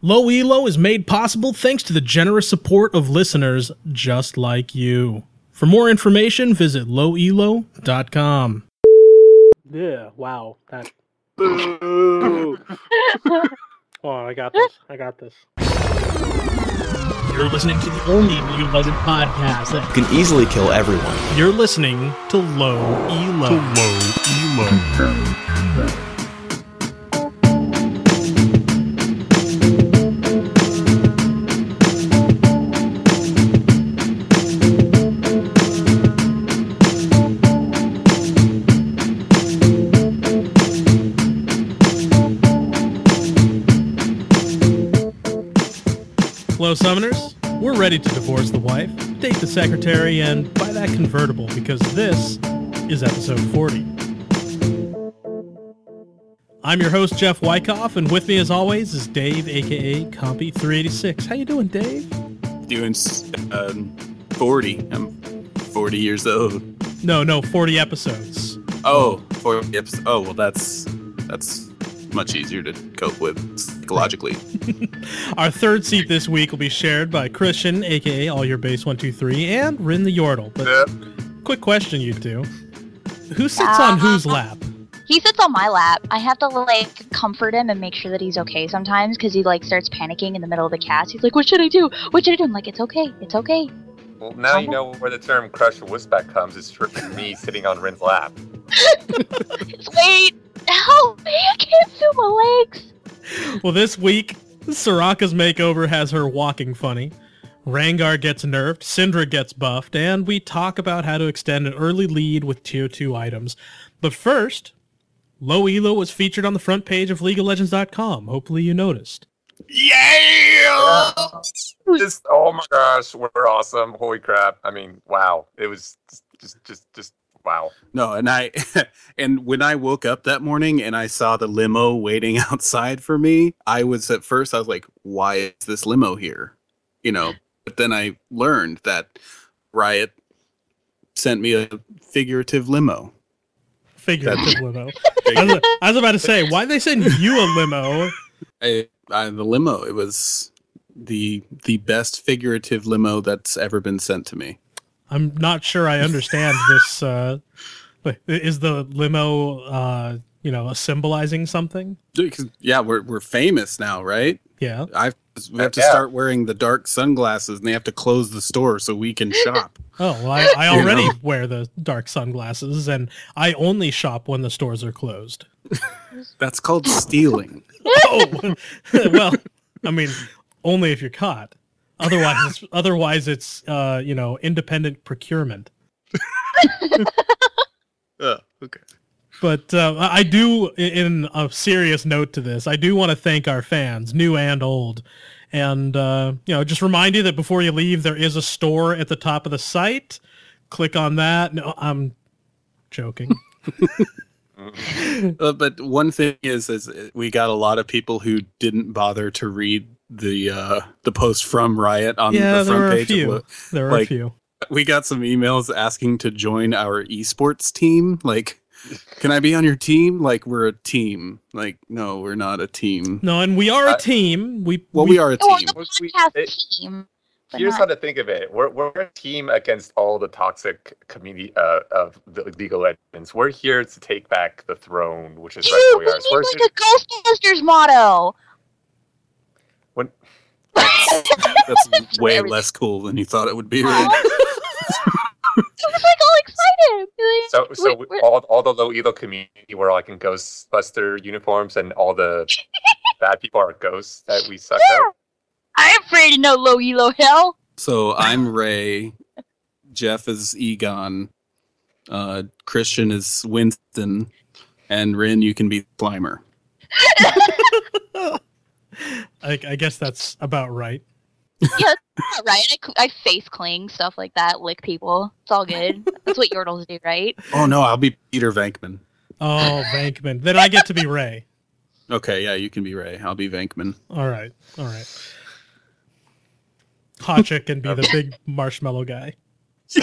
Low Elo is made possible thanks to the generous support of listeners just like you. For more information, visit lowelo.com. Yeah, wow. That. Boo! Oh, I got this. I got this. You're listening to the only League of Legends podcast that can easily kill everyone. You're listening to Low Elo. Hello, Summoners. We're ready to divorce the wife, date the secretary, and buy that convertible because this is episode 40. I'm your host, Jeff Wyckoff, and with me as always is Dave, aka Compy386. How you doing, Dave? Doing um, 40. I'm 40 years old. No, no, 40 episodes. Oh, 40 episodes. Oh, well, that's that's much easier to cope with psychologically. Our third seat this week will be shared by Christian, aka All Your Base 123, and Rin the Yordle. But quick question, you two. Who sits on um, whose lap? He sits on my lap. I have to like comfort him and make sure that he's okay sometimes because he like starts panicking in the middle of the cast. He's like, "What should I do? What should I do?" I'm like, "It's okay. It's okay." Well, now you know where the term crush whisback comes. It's from me sitting on Rin's lap. It's late. Oh, Help me! I can't feel my legs. Well, this week, Soraka's makeover has her walking funny. Rengar gets nerfed, Syndra gets buffed, and we talk about how to extend an early lead with tier 2 items. But first, Low Elo was featured on the front page of LeagueOfLegends.com. Hopefully you noticed. Yeah! Just, oh my gosh, we're awesome. Holy crap. I mean, wow. It was just, just, just, just wow. No, and I and when I woke up that morning and I saw the limo waiting outside for me, I was at first I was like, why is this limo here? You know, but then I learned that Riot sent me a figurative limo. Figurative limo. I was, I was about to say, why they send you a limo? I, I, the limo, it was the the best figurative limo that's ever been sent to me. I'm not sure I understand this. Uh, wait, is the limo, uh, you know, symbolizing something? Yeah, we're we're famous now, right? Yeah. I we have to Yeah. start wearing the dark sunglasses, and they have to close the store so we can shop. Oh, well, I, I You already know? wear the dark sunglasses, and I only shop when the stores are closed. That's called stealing. oh, well, I mean, only if you're caught. Otherwise, it's, otherwise it's uh, you know independent procurement. oh, okay. But uh, I do, in a serious note to this, I do want to thank our fans, new and old, and uh, you know, just remind you that before you leave, there is a store at the top of the site. Click on that. No, I'm joking. Uh, but one thing is, is we got a lot of people who didn't bother to read the uh, the post from Riot on yeah, the there front are a page. of few. what- There are a few. we got some emails asking to join our esports team. Like, can I be on your team? Like, we're a team. Like, no, we're not a team. No, and we are a team. We Well, we are a team. Well, we- podcast it- team. but Here's not- how to think of it. We're, we're a team against all the toxic community uh, of the League of Legends. We're here to take back the throne, which is Ew, rightfully we need We're like a Ghostbusters motto. When, That's way less cool than you thought it would be. Right? I was like all excited. Like, so so we- we, we're- all, all the low elo community we're like in Ghostbuster uniforms, and all the bad people are ghosts that we suck Yeah. up. I'm afraid of no low elo hell. So I'm Ray. Jeff is Egon. Uh, Christian is Winston. And Rin, you can be Slimer. I, I guess that's about right. Yeah, that's right. I, I face cling stuff like that, lick people. It's all good. That's what Yordles do, right? Oh, no, I'll be Peter Venkman. Oh, Vankman. Then I get to be Ray. Okay, yeah, you can be Ray. I'll be Venkman. All right. All right. Hot chick can be the big marshmallow guy.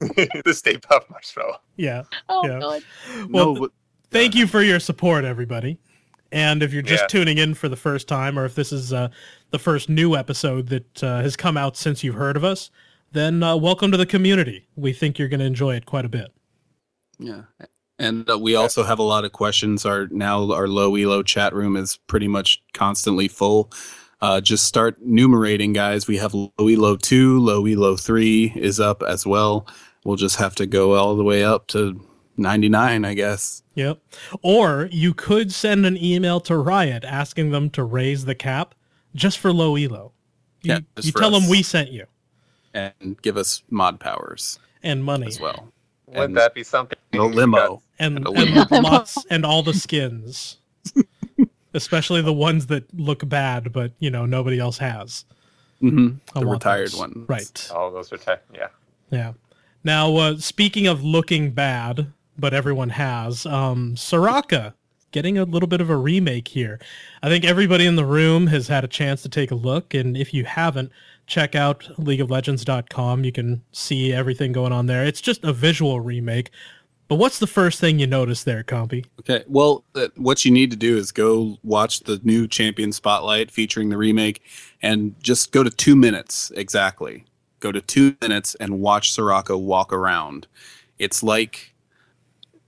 the Stay Puft Marshmallow. Yeah. Oh Yeah. god. Well, no, but Thank uh, you for your support, everybody. And if you're just Yeah. tuning in for the first time, or if this is uh, the first new episode that uh, has come out since you've heard of us, then uh, welcome to the community. We think you're going to enjoy it quite a bit. Yeah. And uh, we also have a lot of questions. Our now our low elo chat room is pretty much constantly full. Uh, just start numerating, guys. We have low elo two, low elo three is up as well. We'll just have to go all the way up to ninety nine, I guess. Yep. Or you could send an email to Riot asking them to raise the cap just for low elo. You, Yeah, just you for tell them we sent you And give us mod powers and money as well. Wouldn't And that be something? The limo. and, And a and lots and all the skins. Especially the ones that look bad, but you know nobody else has. hmm The retired those. ones. right? Oh, those are tech. Yeah. Yeah. Now, uh, speaking of looking bad, but everyone has, um, Soraka getting a little bit of a remake here. I think everybody in the room has had a chance to take a look, and if you haven't, check out leagueoflegends.com. You can see everything going on there. It's just a visual remake. But what's the first thing you notice there, Compy? Okay. Well, uh, what you need to do is go watch the new Champion Spotlight featuring the remake and just go to two minutes exactly. Go to two minutes and watch Soraka walk around. It's like,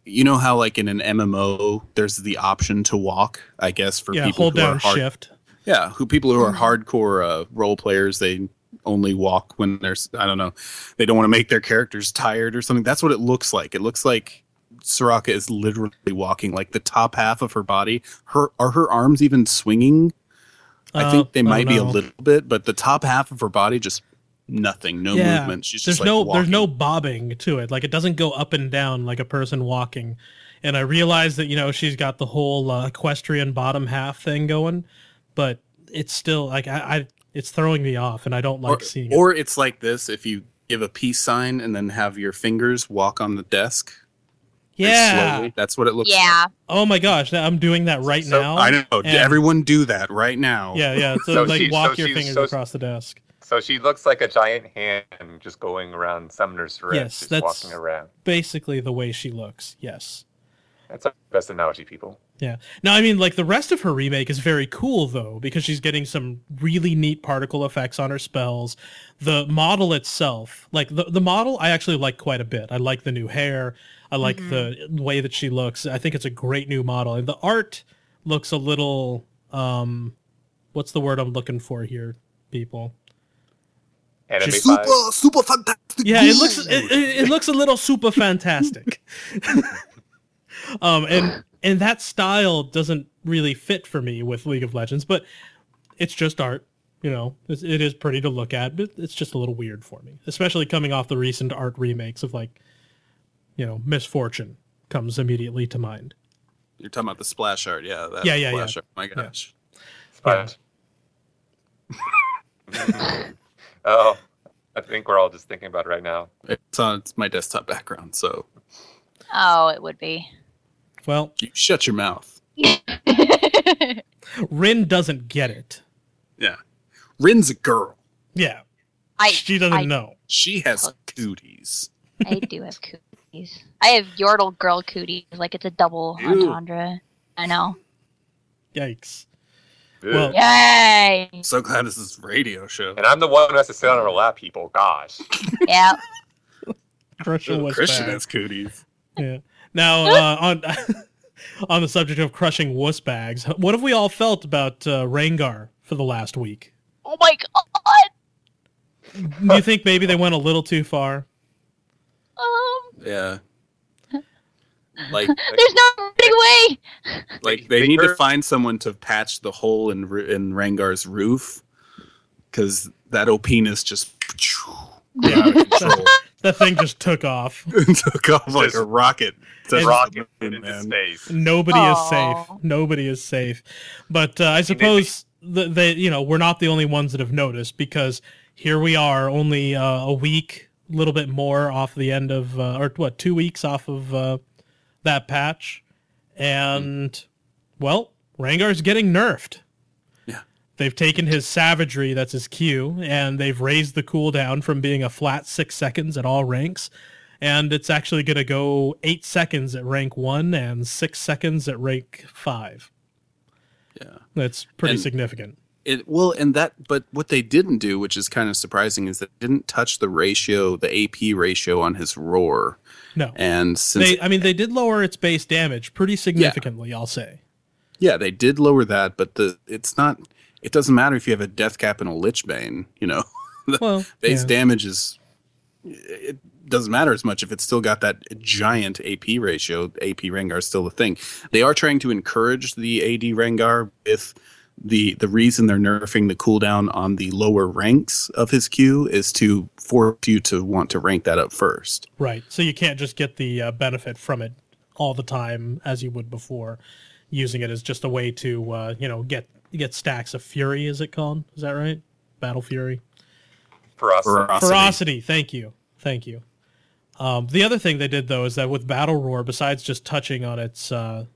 you know how, like in an MMO, there's the option to walk, I guess, for yeah, people hold who down are hard- shift. Yeah, who people who are hardcore uh, role players, they only walk when there's I don't know, they don't want to make their characters tired or something. That's what it looks like. It looks like Soraka is literally walking like the top half of her body. Her are her arms even swinging? I Uh, think they might be a little bit, but the top half of her body just nothing, no Yeah, movement. She's there's just no walking. there's no bobbing to it like it doesn't go up and down like a person walking and i realize that you know she's got the whole uh, equestrian bottom half thing going but it's still like i, I it's throwing me off and i don't like or, seeing it or it's like this if you give a peace sign and then have your fingers walk on the desk. yeah slowly. That's what it looks like. Yeah. oh my gosh i'm doing that right So, now I know. and- Everyone do that right now. yeah yeah so, So like walk so your fingers so- across the desk So she looks like a giant hand just going around Summoner's Rift, Yes, just that's- walking around. basically the way she looks yes That's our best analogy, people. Yeah. Now, I mean, like the rest of her remake is very cool though, because she's getting some really neat particle effects on her spells. The model itself, like the the model, I actually like quite a bit. I like the new hair. I like the way that she looks. I think it's a great new model, and the art looks a little. um What's the word I'm looking for here, people? Anime She's five. Super, super fantastic. Yeah, it looks it, it, it looks a little super fantastic. um, and and that style doesn't really fit for me with League of Legends, but it's just art. You know, it's, it is pretty to look at, but it's just a little weird for me, especially coming off the recent art remakes of like, you know, Miss Fortune comes immediately to mind. You're talking about the splash art, yeah. That Yeah, yeah, splash yeah. Art. My gosh. Sponge. oh, I think we're all just thinking about it right now. It's on it's my desktop background, so Oh, it would be. Well, you shut your mouth. Rin doesn't get it. Yeah. Rin's a girl. Yeah, I she doesn't I, know. She has cooties. I do have cooties. I have Yordle girl cooties. Like it's a double Ew. entendre. I know. Yikes. Ugh. Well- Yay! So glad this is radio show. and I'm the one who has to sit on her lap, people. Gosh. Yeah. Crusher was Christian bad. has cooties. Yeah. Now, uh, on on the subject of crushing wuss bags, what have we all felt about uh, Rengar for the last week? Oh my god. Do you think maybe they went a little too far? Um. Yeah. Like There's no running way. like they need to find someone to patch the hole in in Rengar's roof cuz that penis just Yeah, out of control. that thing just took off. took off like Just a rocket. to the Rocket moon, into man. space. Nobody is safe. Nobody is safe. But uh, I suppose that they, you know, we're not the only ones that have noticed because here we are, only uh, a week, a little bit more off the end of, uh, or what, two weeks off of uh, that patch, and well, Rengar's getting nerfed. Yeah. They've taken his savagery, that's his Q, and they've raised the cooldown from being a flat six seconds at all ranks. And it's actually going to go eight seconds at rank one and six seconds at rank five. Yeah. That's pretty And- significant. It well, and that, but what they didn't do, which is kind of surprising, is they didn't touch the ratio, the AP ratio on his roar. No. And since They, I mean, they did lower its base damage pretty significantly. I'll say. yeah, they did lower that, but the it's not. It doesn't matter if you have a Death Cap and a Lich Bane. You know, Well, base yeah. damage is. It doesn't matter as much if it's still got that giant AP ratio. AP Rengar is still a thing. They are trying to encourage the AD Rengar with the the reason they're nerfing the cooldown on the lower ranks of his Q is to force you to want to rank that up first. Right. So you can't just get the uh, benefit from it all the time as you would before, using it as just a way to uh, you know get get stacks of fury. Is it called? Is that right? Battle fury. For us, Ferocity. Ferocity. Thank you. Thank you. Um, the other thing they did though is that with battle roar, besides just touching on its uh,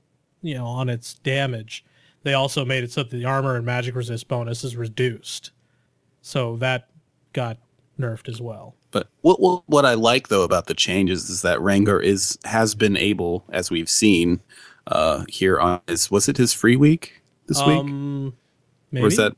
you know on its damage, they also made it so that the armor and magic resist bonus is reduced. So that got nerfed as well. But what, what what I like though about the changes is that Rengar is has been able, as we've seen uh, here on his was it his free week this week Um, maybe. or is that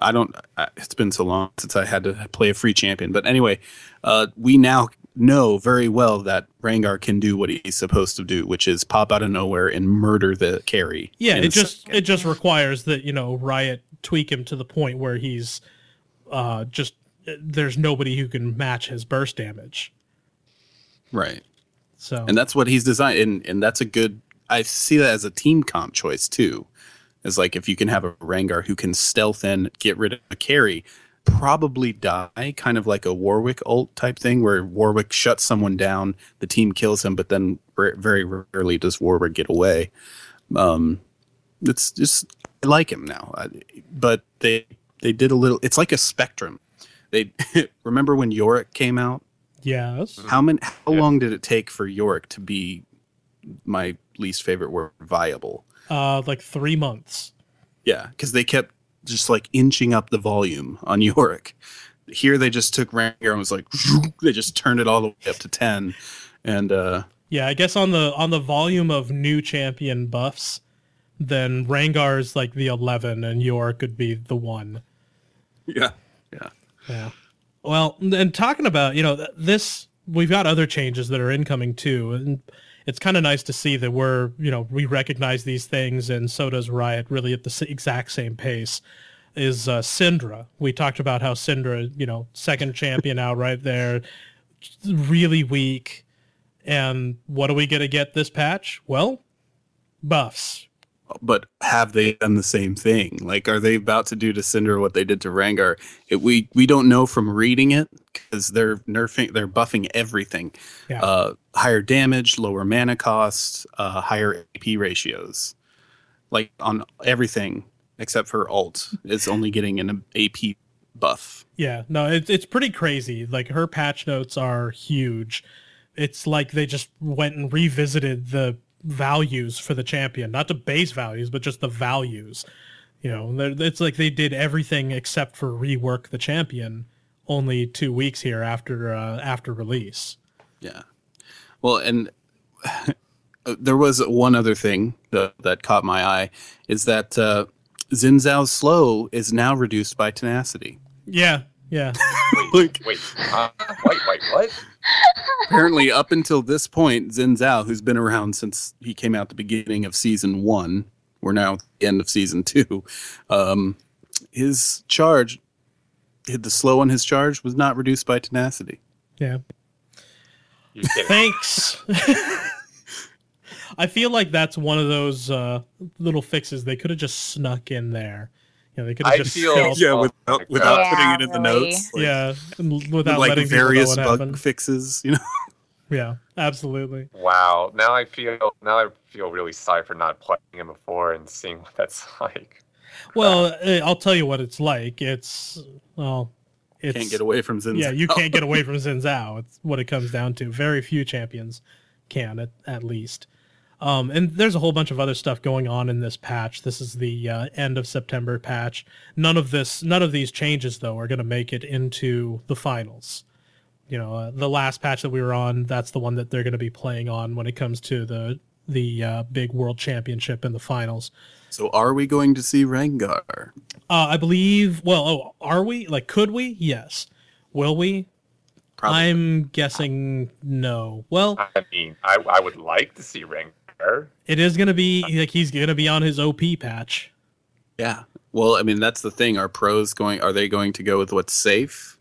I don't. It's been so long since I had to play a free champion. But anyway, uh, we now know very well that Rengar can do what he's supposed to do, which is pop out of nowhere and murder the carry. Yeah, it just second. it just requires that you know Riot tweak him to the point where he's uh, just there's nobody who can match his burst damage. right. So and that's what he's designed and and that's a good i see that as a team comp choice too is like if you can have a Rengar who can stealth in get rid of a carry probably die kind of like a warwick ult type thing where warwick shuts someone down the team kills him but then ver- very rarely does warwick get away um it's just i like him now I, but they they did a little it's like a spectrum they remember when yorick came out yes, how many? How Yeah. long did it take for Yorick to be my least favorite word? Viable. uh, like three months. Yeah, because they kept just like inching up the volume on Yorick. Here they just took Rengar and was like, they just turned it all the way up to ten, and uh Yeah, I guess on the on the volume of new champion buffs, then Rengar's like the eleven, and Yorick could be the one. yeah, Yeah. Yeah. Well, and talking about, you know, this, we've got other changes that are incoming too. And it's kind of nice to see that we're, you know, we recognize these things and so does Riot really at the exact same pace is uh, Syndra. We talked about how Syndra, you know, second champion out right there, really weak. And what are we going to get this patch? Well, buffs. But have they done the same thing? Like, are they about to do to Syndra what they did to Rengar? It, we we don't know from reading it because they're nerfing, they're buffing everything. Yeah. Uh, higher damage, lower mana cost, uh, higher AP ratios, like on everything except for alt. It's only getting an AP buff. Yeah, no, it's it's pretty crazy. Like her patch notes are huge. It's like they just went and revisited the values for the champion, not the base values, but just the values. You know, it's like they did everything except for rework the champion. Only two weeks here after uh, after release. Yeah. Well, and there was one other thing that, that caught my eye is that uh, Xin Zhao's slow is now reduced by tenacity. Yeah, yeah, Like, Wait, uh, wait, wait, what? Apparently, up until this point, Xin Zhao, who's been around since he came out the beginning of season one, we're now at the end of season two, um, his charge, hit the slow on his charge was not reduced by tenacity. yeah. Thanks. I feel like that's one of those uh, little fixes they could have just snuck in there. You know, they could have I just feel- stealth- Yeah, without, without God. putting it in the notes. like- yeah, and without like letting various know what bug happened. fixes, you know. Yeah, absolutely. Wow. Now I feel now I feel really sorry for not playing him before and seeing what that's like. Well, eh, I'll tell you what it's like. It's well, it's Can't get away from Xin Zhao. yeah, you can't get away from Xin Zhao. It's what it comes down to. Very few champions can, at, at least. Um, and there's a whole bunch of other stuff going on in this patch. This is the uh, end of September patch. None of this, none of these changes though, are going to make it into the finals. You know, uh, the last patch that we were on, that's the one that they're going to be playing on when it comes to the the uh, big world championship and the finals. So are we going to see Rengar? Uh, I believe. Well, oh, are we? Like, could we? Yes. Will we? Probably. I'm guessing no. Well, I mean, I, I would like to see Rengar. It is going to be like he's going to be on his OP patch. Yeah. Well, I mean, that's the thing. Are pros going? Are they going to go with what's safe?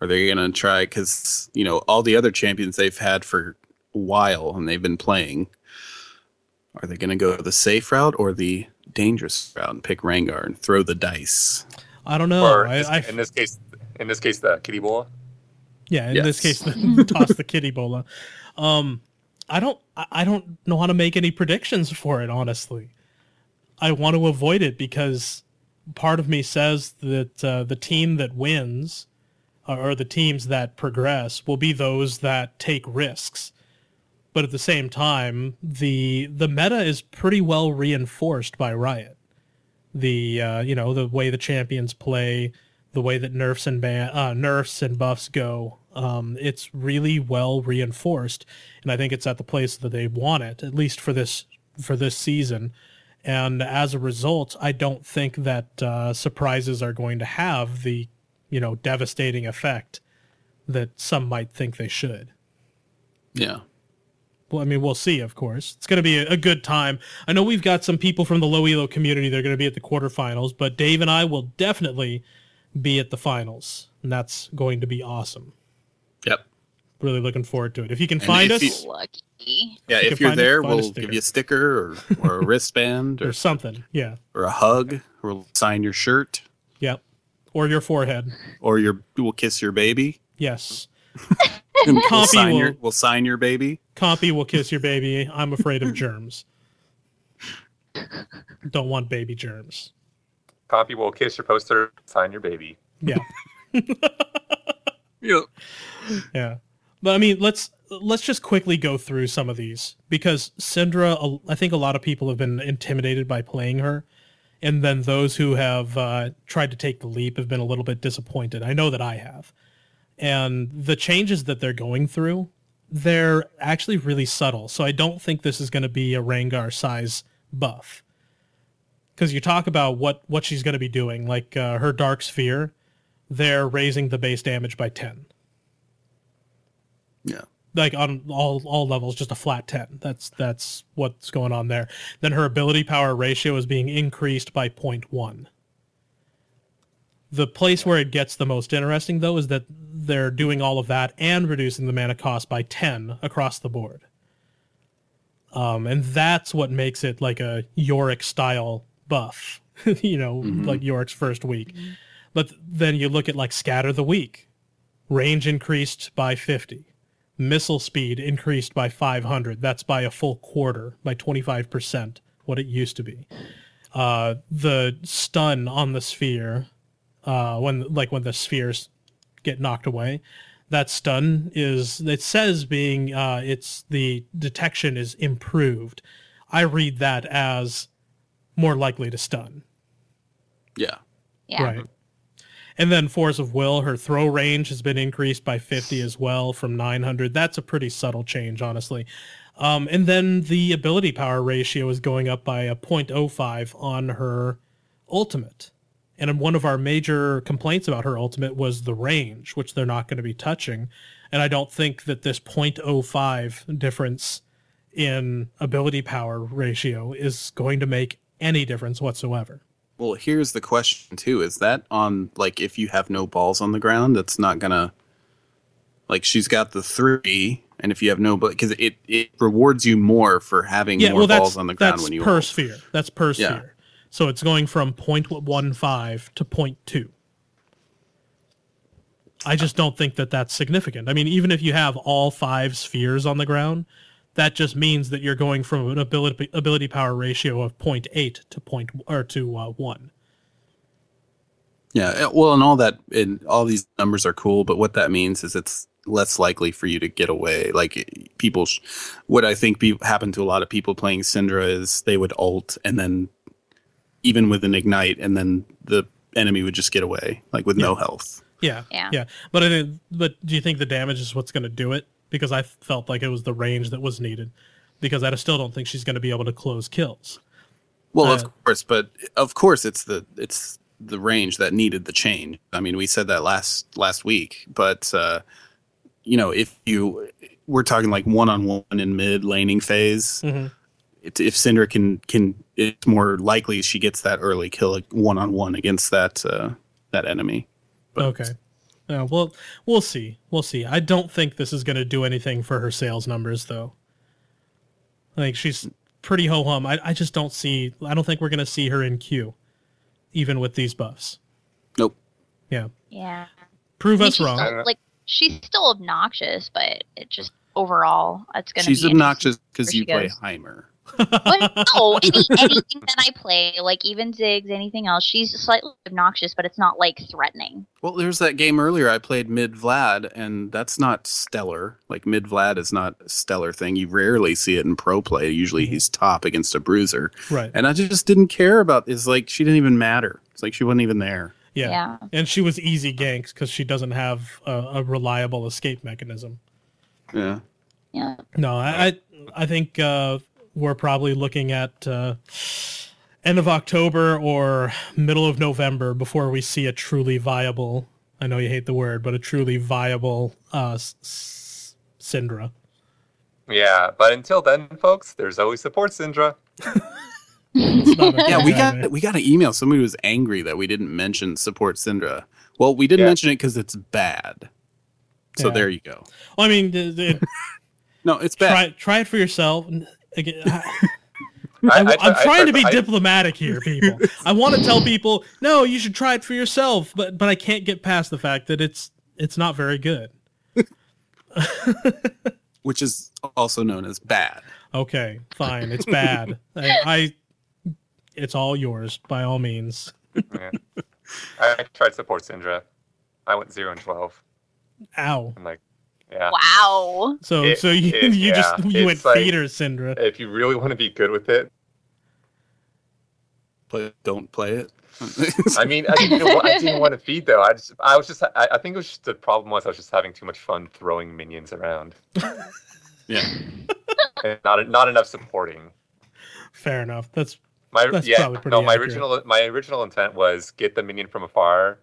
Are they going to try? Because you know all the other champions they've had for a while and they've been playing. Are they going to go the safe route or the dangerous route and pick Rengar and throw the dice? I don't know. or I, this- I, in this case, in this case, the kitty bola. yeah, in this Yes. case, toss the kitty bola. Um, I don't. I don't know how to make any predictions for it. Honestly, I want to avoid it because part of me says that uh, the team that wins, or or the teams that progress, will be those that take risks. But at the same time, the the meta is pretty well reinforced by Riot. The uh, you know the way the champions play, the way that nerfs and ban- uh, nerfs and buffs go. Um, it's really well reinforced, and I think it's at the place that they want it, at least for this for this season. And as a result, I don't think that uh, surprises are going to have the you know devastating effect that some might think they should. Yeah. Well, I mean, we'll see, of course. It's going to be a, a good time. I know we've got some people from the low elo community. They're going to be at the quarterfinals, but Dave and I will definitely be at the finals, and that's going to be awesome. Yep. Really looking forward to it. If you can And find us you- Lucky. Yeah. You if you're there, find a we'll give you a sticker or, or a wristband or or, something, yeah, or a hug. or We'll sign your shirt yep, or your forehead, or your we'll kiss your baby. yes. And we'll Copy sign will- your we'll sign your baby. Compy will kiss your baby. I'm afraid of germs. Don't want baby germs. Copy will kiss your poster, sign your baby. Yeah. Yeah. Yeah. But I mean, let's let's just quickly go through some of these because Syndra, I think a lot of people have been intimidated by playing her, and then those who have uh, tried to take the leap have been a little bit disappointed. I know that I have, and the changes that they're going through, they're actually really subtle. So I don't think this is going to be a Rengar size buff. Because you talk about what what she's going to be doing, like uh, her Dark Sphere, they're raising the base damage by ten Yeah. like on all all levels just a flat 10 that's that's what's going on there. Then her ability power ratio is being increased by 0.1 the place where it gets the most interesting though is that they're doing all of that and reducing the mana cost by 10 across the board. Um, and that's what makes it like a yorick style buff you know like yorick's first week. But then you look at like scatter the weak range increased by 50 missile speed increased by 500 that's by a full quarter by 25% what it used to be uh, the stun on the sphere uh, when like when the spheres get knocked away that stun is it says being uh, it's the detection is improved i read that as more likely to stun Yeah. Yeah. Right. And then Force of Will, her throw range has been increased by 50 as well from 900. That's a pretty subtle change, honestly. Um, and then the ability power ratio is going up by a 0.05 on her ultimate. And one of our major complaints about her ultimate was the range, which they're not going to be touching. And I don't think that this 0.05 difference in ability power ratio is going to make any difference whatsoever. Well, here's the question too: Is that on like if you have no balls on the ground, that's not gonna like she's got the three, and if you have no, but because it it rewards you more for having yeah, more well, balls on the ground when you per sphere. That's per Yeah. sphere. So it's going from 0.15 to 0.2. I just don't think that that's significant. I mean, even if you have all five spheres on the ground, that just means that you're going from an ability ability power ratio of 0.8 to point or to uh, one. Yeah, uh, well, and all that, and all these numbers are cool, but what that means is it's less likely for you to get away. Like it- people, sh- what I think be, happened to a lot of people playing Syndra is they would ult, and then even with an ignite, and then the enemy would just get away, like with no health. Yeah, Yeah. yeah. But I think, but do you think the damage is what's going to do it? Because I felt like it was the range that was needed. Because I still don't think she's going to be able to close kills. Well, Uh, of course, but of course it's the it's the range that needed the change. I mean, we said that last last week, but uh, you know, if you we're talking like one on one in mid laning phase, Mhm. it, if Syndra can can it's more likely she gets that early kill one on one against that uh, that enemy. But- Okay. Yeah, well, we'll see. We'll see. I don't think this is going to do anything for her sales numbers, though. Like she's pretty ho hum. I, I just don't see. I don't think we're going to see her in queue, even with these buffs. Nope. Yeah. Yeah. Prove I mean, us wrong. still- like she's still obnoxious, but it just overall it's gonna She's be obnoxious because you play. Heimer. But no, any, anything that I play, like even Ziggs, anything else, she's slightly obnoxious, but it's not like threatening. Well, there's that game earlier I played mid Vlad, and that's not stellar. Like mid Vlad is not a stellar thing. You rarely see it in pro play. Usually he's top against a bruiser, right. and I just didn't care about. Is like she didn't even matter. It's like she wasn't even there. Yeah. Yeah. And she was easy ganks because she doesn't have a, a reliable escape mechanism. Yeah. Yeah. No, I I, I think uh, we're probably looking at uh, end of October or middle of November before we see a truly viable. I know you hate the word, but a truly viable uh, s- s- Syndra. Yeah, but until then, folks, there's always support Syndra. It's not a Yeah, we idea. got we got an email. Somebody was angry that we didn't mention support Syndra. Well, we didn't Yeah. mention it because it's bad. So Yeah. there you go. Well, I mean, th- th- No, it's bad. try try it for yourself. And Again, I, I, am I- I- trying to be I- diplomatic here, people. I want to tell people, no, you should try it for yourself, but but I can't get past the fact that it's it's not very good. which is also known as bad. Okay, fine, it's bad. I, I it's all yours by all means. yeah. I tried support Syndra. I went zero and twelve. Ow. I'm like, yeah. Wow. So It- so you it- you just yeah, you went it's like- feeder Syndra. If you really want to be good with it, Play, don't play it. I mean, I didn't, wa- I didn't want to feed though. I just, I was just, I, I think it was just the problem was I was just having too much fun throwing minions around yeah. and not not enough supporting. Fair enough. That's My That's yeah, probably pretty no, my accurate. original my original intent was get the minion from afar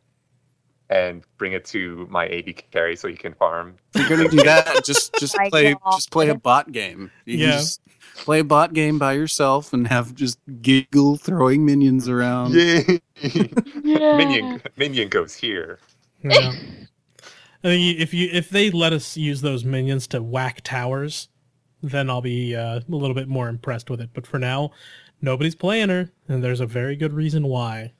and bring it to my AD carry so he can farm. If you're gonna do that, just just My play just play a bot game. You Yeah. just play a bot game by yourself and have just giggle throwing minions around. Yeah. minion minion goes here. yeah. I think if you if they let us use those minions to whack towers, then I'll be uh, a little bit more impressed with it. But for now, nobody's playing her, and there's a very good reason why.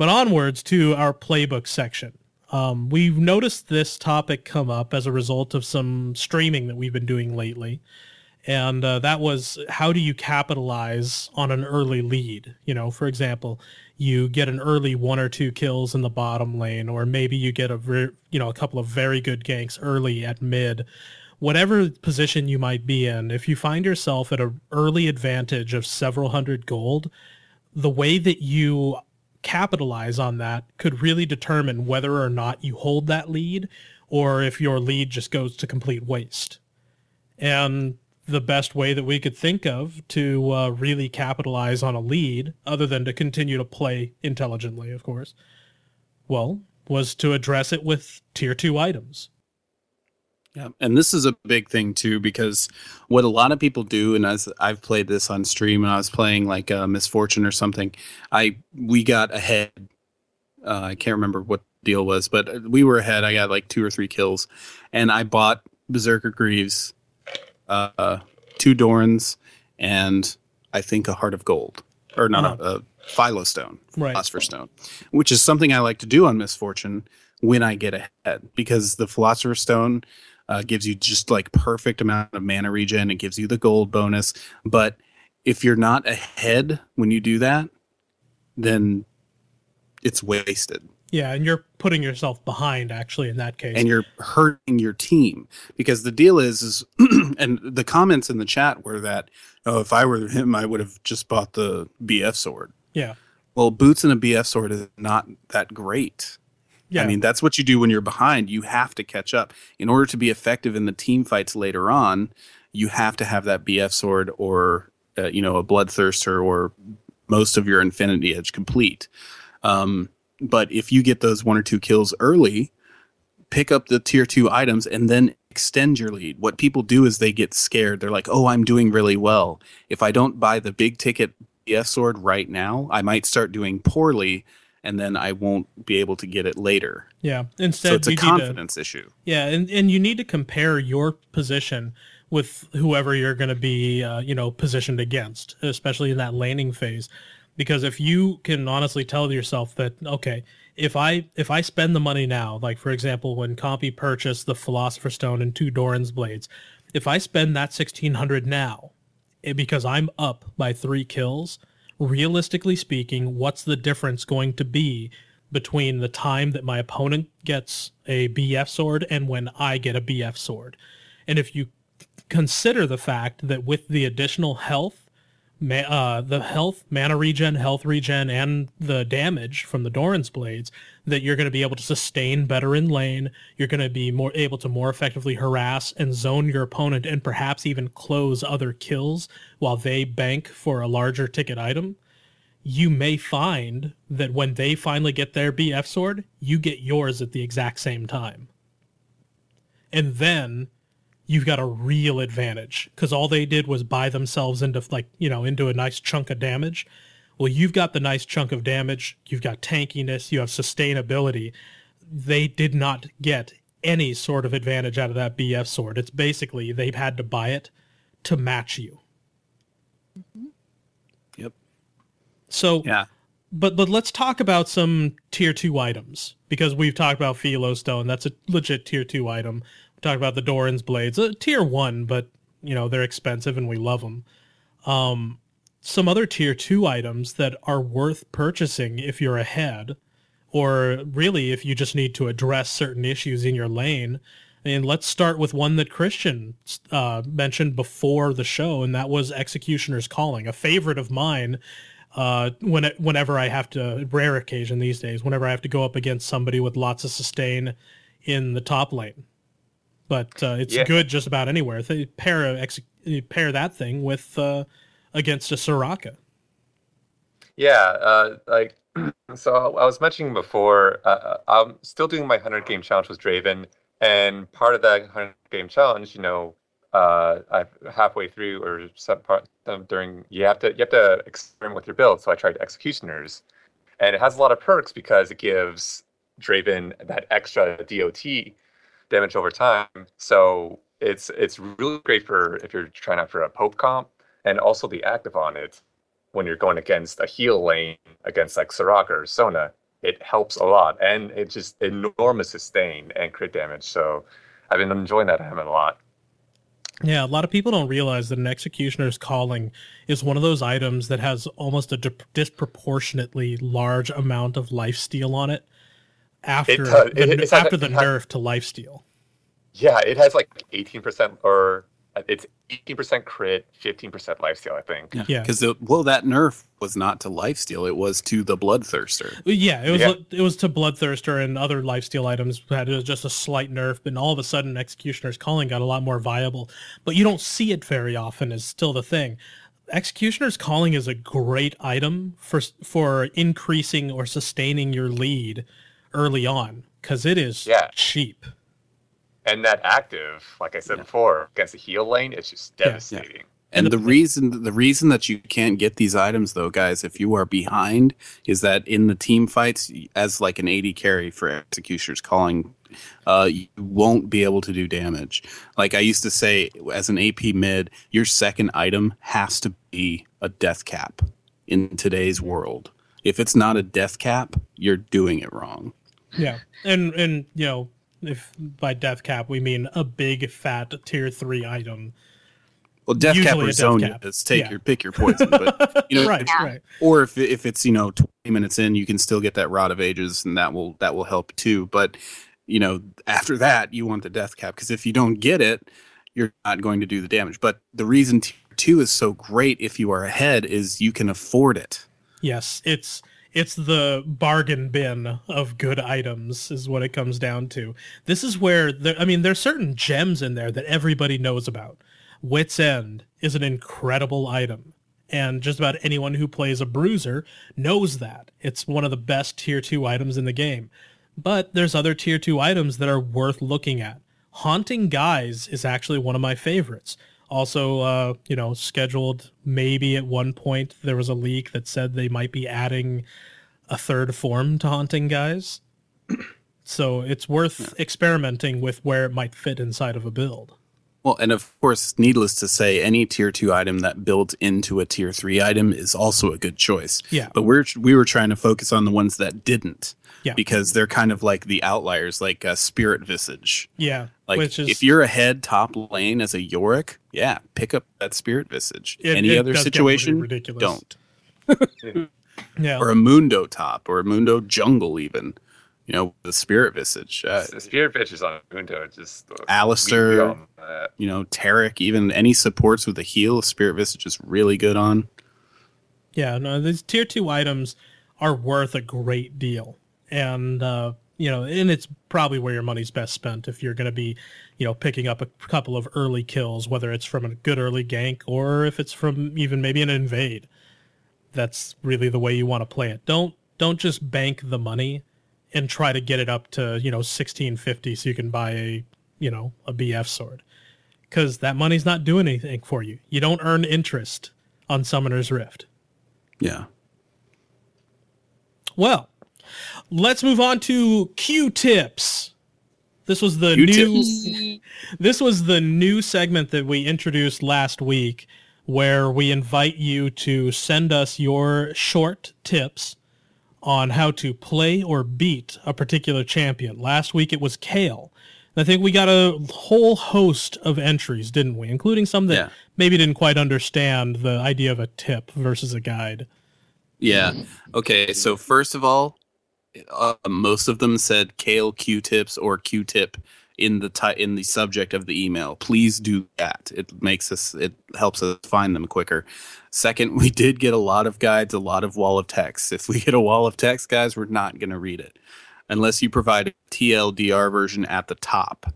But onwards to our playbook section. Um, we've noticed this topic come up as a result of some streaming that we've been doing lately. And uh, that was how do you capitalize on an early lead? You know, for example, you get an early one or two kills in the bottom lane, or maybe you get a ver- you know a couple of very good ganks early at mid. Whatever position you might be in, if you find yourself at an early advantage of several hundred gold, the way that you capitalize on that could really determine whether or not you hold that lead or if your lead just goes to complete waste. And the best way that we could think of to uh, really capitalize on a lead, other than to continue to play intelligently, of course, well, was to address it with tier two items. Yeah, and this is a big thing too because what a lot of people do, and as I've played this on stream, and I was playing like uh, Miss Fortune or something, I we got ahead. Uh, I can't remember what the deal was, but we were ahead. I got like two or three kills, and I bought Berserker Greaves, uh, two Dorans, and I think a Heart of Gold, or not a, a Philo Stone Right. philosopher's stone which is something i like to do on Miss Fortune when i get ahead because the philosopher's stone uh, gives you just like perfect amount of mana regen. It gives you the gold bonus. But if you're not ahead when you do that then it's wasted. Yeah, and you're putting yourself behind actually in that case. and you're hurting your team. Because the deal is is and the comments in the chat were that oh if i were him i would have just bought the bf sword. Yeah. well boots and a bf sword is not that great Yeah. I mean, that's what you do when you're behind. You have to catch up. In order to be effective in the team fights later on, you have to have that BF sword or uh, you know a bloodthirster or most of your infinity edge complete. Um, but if you get those one or two kills early, pick up the tier two items and then extend your lead. What people do is they get scared. They're like, "Oh, I'm doing really well. If I don't buy the big ticket BF sword right now, I might start doing poorly." And then I won't be able to get it later. Yeah. Instead, So it's a need to- confidence issue. Yeah, and, and you need to compare your position with whoever you're going to be, uh, you know, positioned against, especially in that laning phase. Because if you can honestly tell yourself that, okay, if I if I spend the money now, like for example, when Compy purchased the Philosopher's Stone and two Doran's blades, if I spend that sixteen hundred now, eh, because I'm up by three kills, realistically speaking, what's the difference going to be between the time that my opponent gets a BF sword and when I get a BF sword? And if you consider the fact that with the additional health, ma- uh, the health, mana regen, health regen, and the damage from the Doran's blades, that you're going to be able to sustain better in lane. You're going to be more able to more effectively harass and zone your opponent, and perhaps even close other kills while they bank for a larger ticket item. You may find that when they finally get their BF sword, you get yours at the exact same time. And then you've got a real advantage because all they did was buy themselves into like you know into a nice chunk of damage well you've got the nice chunk of damage you've got tankiness you have sustainability they did not get any sort of advantage out of that bf sword it's basically they've had to buy it to match you mm-hmm. Yep. so Yeah. but but let's talk about some tier two items because we've talked about Philo Stone. That's a legit tier two item. We talked about the Doran's blades, a tier one, but you know they're expensive and we love them. Um, some other tier two items that are worth purchasing if you're ahead, or really if you just need to address certain issues in your lane. And let's start with one that Christian uh, mentioned before the show, and that was Executioner's Calling, a favorite of mine uh, when it, whenever I have to, rare occasion these days, whenever I have to go up against somebody with lots of sustain in the top lane. But uh, it's Yeah. good just about anywhere. They pair ex- pair that thing with uh, against a Soraka. Yeah, uh, like so I was mentioning before, uh, I'm still doing my 100 game challenge with Draven, and part of that 100 game challenge, you know, uh, I halfway through or some part um, during you have to you have to experiment with your build. So I tried Executioners, and it has a lot of perks because it gives Draven that extra DOT damage over time. So it's it's really great for if you're trying out for a poke comp, and also the active on it when you're going against a heal lane against like Soraka or Sona, it helps a lot, and it's just enormous sustain and crit damage. So I've been enjoying that item a lot. Yeah, a lot of people don't realize that an executioner's calling is one of those items that has almost a di- disproportionately large amount of life steal on it after does. the, It- it's after like- the it has- nerf to lifesteal. Yeah, it has like 18% or uh, it's 18% crit, 15% lifesteal, I think. Yeah. Because well, that nerf was not to lifesteal; it was to the bloodthirster. Yeah, it was Yeah. it was to Bloodthirster and other lifesteal items had just a slight nerf, but all of a sudden Executioner's Calling got a lot more viable. But you don't see it very often is still the thing. Executioner's Calling is a great item for for increasing or sustaining your lead early on because it is Yeah. cheap. And that active, like I said Yeah. before, against the heal lane, it's just Yeah. devastating. And And the the- reason the reason that you can't get these items though, guys, if you are behind, is that in the team fights, as like an AD carry for executioners calling, uh, you won't be able to do damage. Like I used to say, as an AP mid, your second item has to be a death cap in today's world. If it's not a death cap, you're doing it wrong. Yeah, and and you know if by death cap we mean a big fat tier three item. Well, death cap Usually or a death zone cap. is take Yeah. your pick your poison, but you know, right, Yeah. right. or if if it's you know 20 minutes in you can still get that rod of ages and that will that will help too but you know after that you want the death cap because if you don't get it you're not going to do the damage but the reason tier 2 is so great if you are ahead is you can afford it Yes, it's it's the bargain bin of good items is what it comes down to. This is where there, I mean there's certain gems in there that everybody knows about. Wits End is an incredible item And just about anyone who plays a bruiser knows that. It's one of the best tier 2 items in the game. But there's other tier 2 items that are worth looking at. Haunting Guise is actually one of my favorites. Also, uh, you know, scheduled maybe at one point there was a leak that said they might be adding a third form to Haunting Guise. so it's worth experimenting with where it might fit inside of a build. Well, and of course, needless to say, any tier two item that builds into a tier three item is also a good choice. Yeah. But we're we were trying to focus on the ones that didn't. Yeah. Because they're kind of like the outliers, like uh, Spirit Visage. Yeah. Like which is if you're ahead top lane as a Yorick, yeah, pick up that Spirit Visage. It- Any it other situation, ridiculous. don't. yeah. Or a Mundo top, or a Mundo jungle, even. You know, the Spirit Visage. Uh, The spirit pitches on Mundo just uh, Alistar. you you know, Taric, even any supports with a heal, Spirit Visage is really good on. Yeah, no, these tier two items are worth a great deal, and uh, you know, and it's probably where your money's best spent if you're going to be, you know, picking up a couple of early kills, whether it's from a good early gank or if it's from even maybe an invade. That's really the way you want to play it. Don't don't just bank the money and try to get it up to you know 1650 so you can buy a you know a BF sword because that money's not doing anything for you. You don't earn interest on Summoner's Rift. Yeah. Well, let's move on to Q-tips. This was the Q-tips. new this was the new segment that we introduced last week where we invite you to send us your short tips on how to play or beat a particular champion. Last week it was Kayle. I think we got a whole host of entries, didn't we? Including some that Yeah. maybe didn't quite understand the idea of a tip versus a guide. Yeah. Okay. So first of all, uh, most of them said Kayle Q-tips or Q-tip in the ti- in the subject of the email. Please do that. It makes us it helps us find them quicker. Second, we did get a lot of guides, a lot of wall of text. If we get a wall of text, guys, we're not going to read it unless you provide a TLDR version at the top.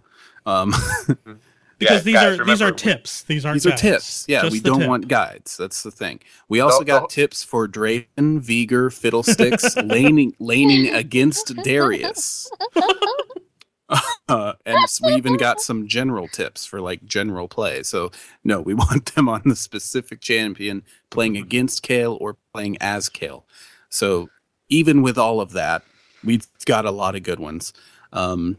Um, Because Yeah, these guys, are these remember, are we- tips. These aren't These are guides. tips. Yeah, Just we don't tip. want guides. That's the thing. We also got tips for Draven, Veigar, Fiddlesticks, laning laning against Darius. Uh, and we even got some general tips for like general play. So no, we want them on the specific champion playing against Kayle or playing as Kayle. So even with all of that, we've got a lot of good ones. Um,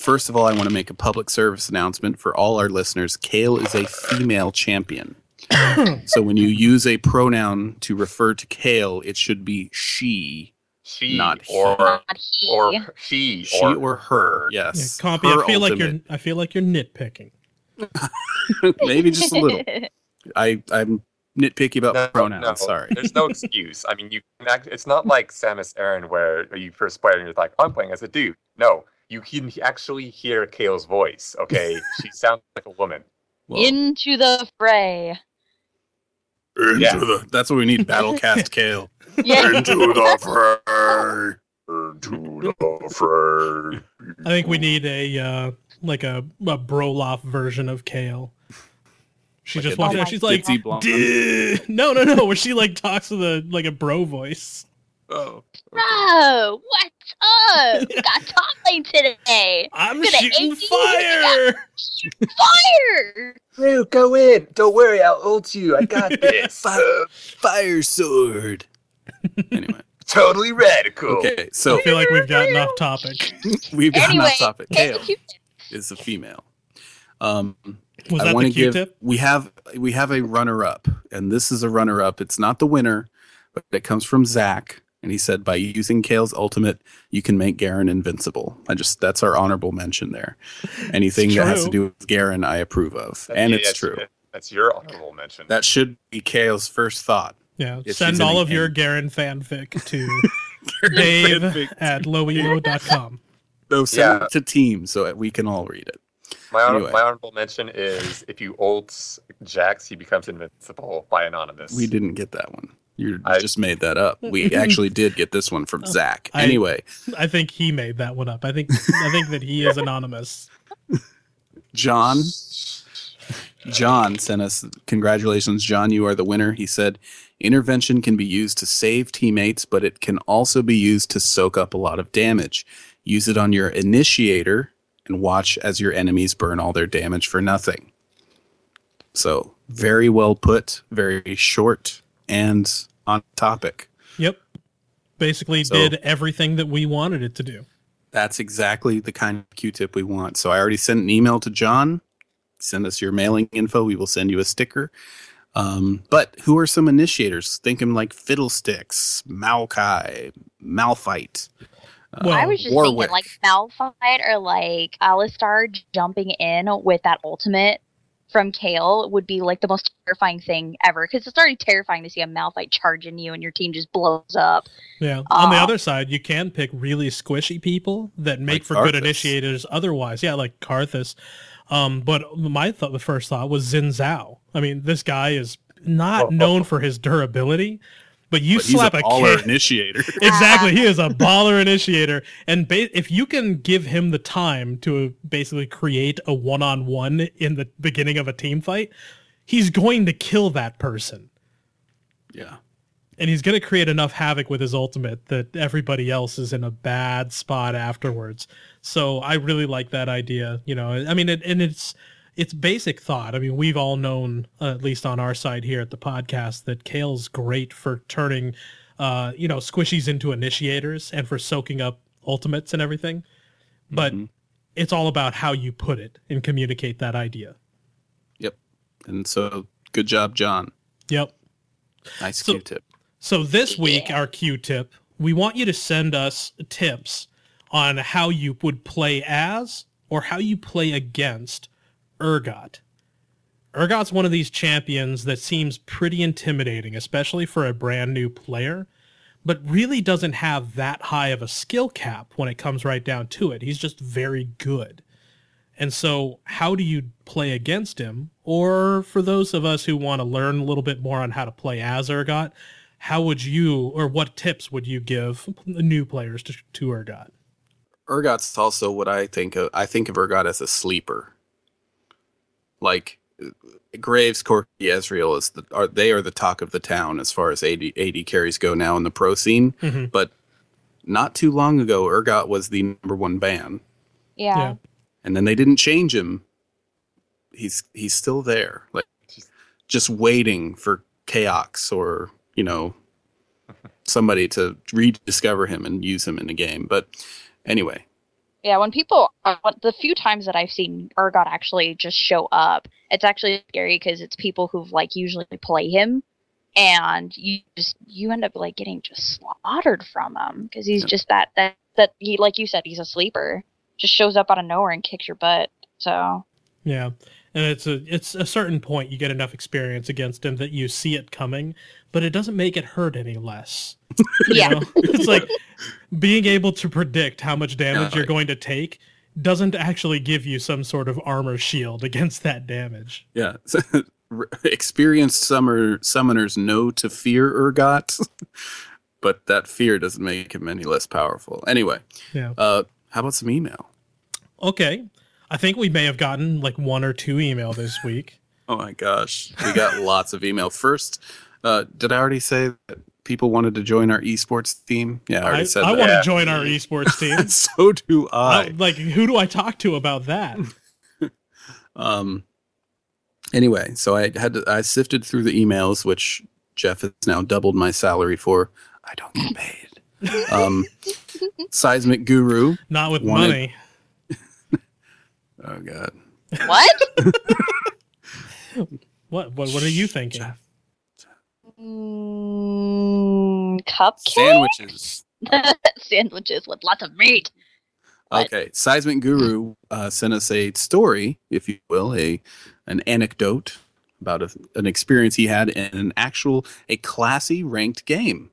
first of all, I want to make a public service announcement for all our listeners. Kayle is a female champion. so when you use a pronoun to refer to Kayle, it should be she, She Not he. or Not he. or she she or, or her. Yeah, Yes, Compy, her I feel like you're I feel like you're nitpicking. maybe just a little. I I'm nitpicky about No, pronouns. no, Sorry. There's no excuse. I mean, you can act, it's not like Samus Aran where you first play and you're like, I'm playing as a dude. No, you can actually hear Kayle's voice. Okay, she sounds like a woman. Well, Into the fray. into Yeah. the- that's what we need. Battlecast Kayle. Yeah. the fray. Into the fray. I think we need a uh, like a, a Brolaf version of Kayle. She Like just a walks in. Dixie- She's like, Dixie no, no, no. Where she like talks with a like a bro voice. Oh, Bro, what's up? We got top today. I'm Gonna shooting fire. Fire! Drew, go in. Don't worry, I'll ult you. I got this. Fire, fire sword. anyway, totally radical. okay. So I feel like we've gotten off topic. we've got Anyway, enough topic. Kayle is a female. Um, Was I that want the to give. Q-tip? We have we have a runner up, and this is a runner up. It's not the winner, but it comes from Zach, and he said by using Kayle's ultimate, you can make Garen invincible. I just that's our honorable mention there. Anything that has to do with Garen, I approve of, That- and yeah, it's that's- true. That's your honorable mention. That should be Kayle's first thought. Yeah. Send all a of your game. Garen fanfic to Dave at lowelo.com. No, send Yeah. it to team so that we can all read it. my, honor- anyway. my honorable mention is if you ult Jax, he becomes invincible by anonymous. We didn't get that one. You I- just made that up. We actually did get this one from oh, Zach. I- Anyway, I think he made that one up. I think I think that he is anonymous. John, John sent us congratulations, John. You are the winner. He said intervention can be used to save teammates, but it can also be used to soak up a lot of damage. Use it on your initiator and watch as your enemies burn all their damage for nothing. So, very well put, very short, and on topic. Yep. Basically So- did everything that we wanted it to do. That's exactly the kind of Q-tip we want. So I already sent an email to John. Send us your mailing info. We will send you a sticker. Um, but who are some initiators? Think Thinking like Fiddlesticks, Maokai, Malphite. uh, Well, I was just Warwick. thinking like Malphite or like Alistar jumping in with that ultimate from Kayle would be like the most terrifying thing ever because it's already terrifying to see a Malphite charging you and your team just blows up. Yeah. On the Uh, other side, you can pick really squishy people that make Like for good initiators otherwise. Yeah, like Karthus. Um, but my thought, the first thought was Xin Zhao. I mean, this guy is not Oh. known for his durability, but you But he's slap a a, baller kid. initiator. exactly, he is a baller initiator, and ba- if you can give him the time to basically create a one-on-one in the beginning of a team fight, he's going to kill that person yeah. and he's going to create enough havoc with his ultimate that everybody else is in a bad spot afterwards. So I really like that idea. You know, I mean, it, and it's it's basic thought. I mean, we've all known, uh, at least on our side here at the podcast, that Kayle's great for turning, uh, you know, squishies into initiators and for soaking up ultimates and everything. But Mhm. it's all about how you put it and communicate that idea. Yep. And so, good job, John. Yep. Nice So- Q-tip. So this week, Yeah. our Q tip, we want you to send us tips on how you would play as or how you play against Urgot. Urgot's one of these champions that seems pretty intimidating, especially for a brand new player, but really doesn't have that high of a skill cap when it comes right down to it. He's just very good. And so, how do you play against him? Or for those of us who want to learn a little bit more on how to play as Urgot, how would you, or what tips would you give new players to, to Urgot? Urgot's also what I think of. I think of Urgot as a sleeper. Like Graves, Corki, Ezreal is the are they are the talk of the town as far as AD, AD carries go now in the pro scene. Mhm. But not too long ago, Urgot was the number one ban, Yeah. Yeah. and then they didn't change him. He's he's still there, like just waiting for Chaox or you know somebody to rediscover him and use him in the game. But anyway, Yeah, when people, uh, the few times that I've seen Urgot actually just show up, it's actually scary because it's people who've like usually play him, and you just you end up like getting just slaughtered from him because he's Yeah. just that that that he like you said he's a sleeper, just shows up out of nowhere and kicks your butt. So Yeah. And it's a it's a certain point you get enough experience against him that you see it coming, but it doesn't make it hurt any less. yeah, it's like being able to predict how much damage you're going to take doesn't actually give you some sort of armor shield against that damage. Yeah. Experienced summer summoners know to fear Urgot, but that fear doesn't make him any less powerful. Anyway, Yeah. uh, how about some email? Okay. I think we may have gotten like one or two email this week. Oh my gosh, we got lots of email. First, uh, did I already say that people wanted to join our esports team? Yeah, I already I, said I that. want to Yeah. join our esports team. so do I- I. like, who do I talk to about that? Um. Anyway, so I had to, I sifted through the emails, which Jeff has now doubled my salary for. I don't get paid. Um, seismic guru. Not with Wanted- money. Oh God. what? What, what? What are you thinking? Jeff. Mm, cupcake Sandwiches. sandwiches with lots of meat. What? Okay, Seismic Guru uh, sent us a story, if you will, a an anecdote about a, an experience he had in an actual a classy ranked game.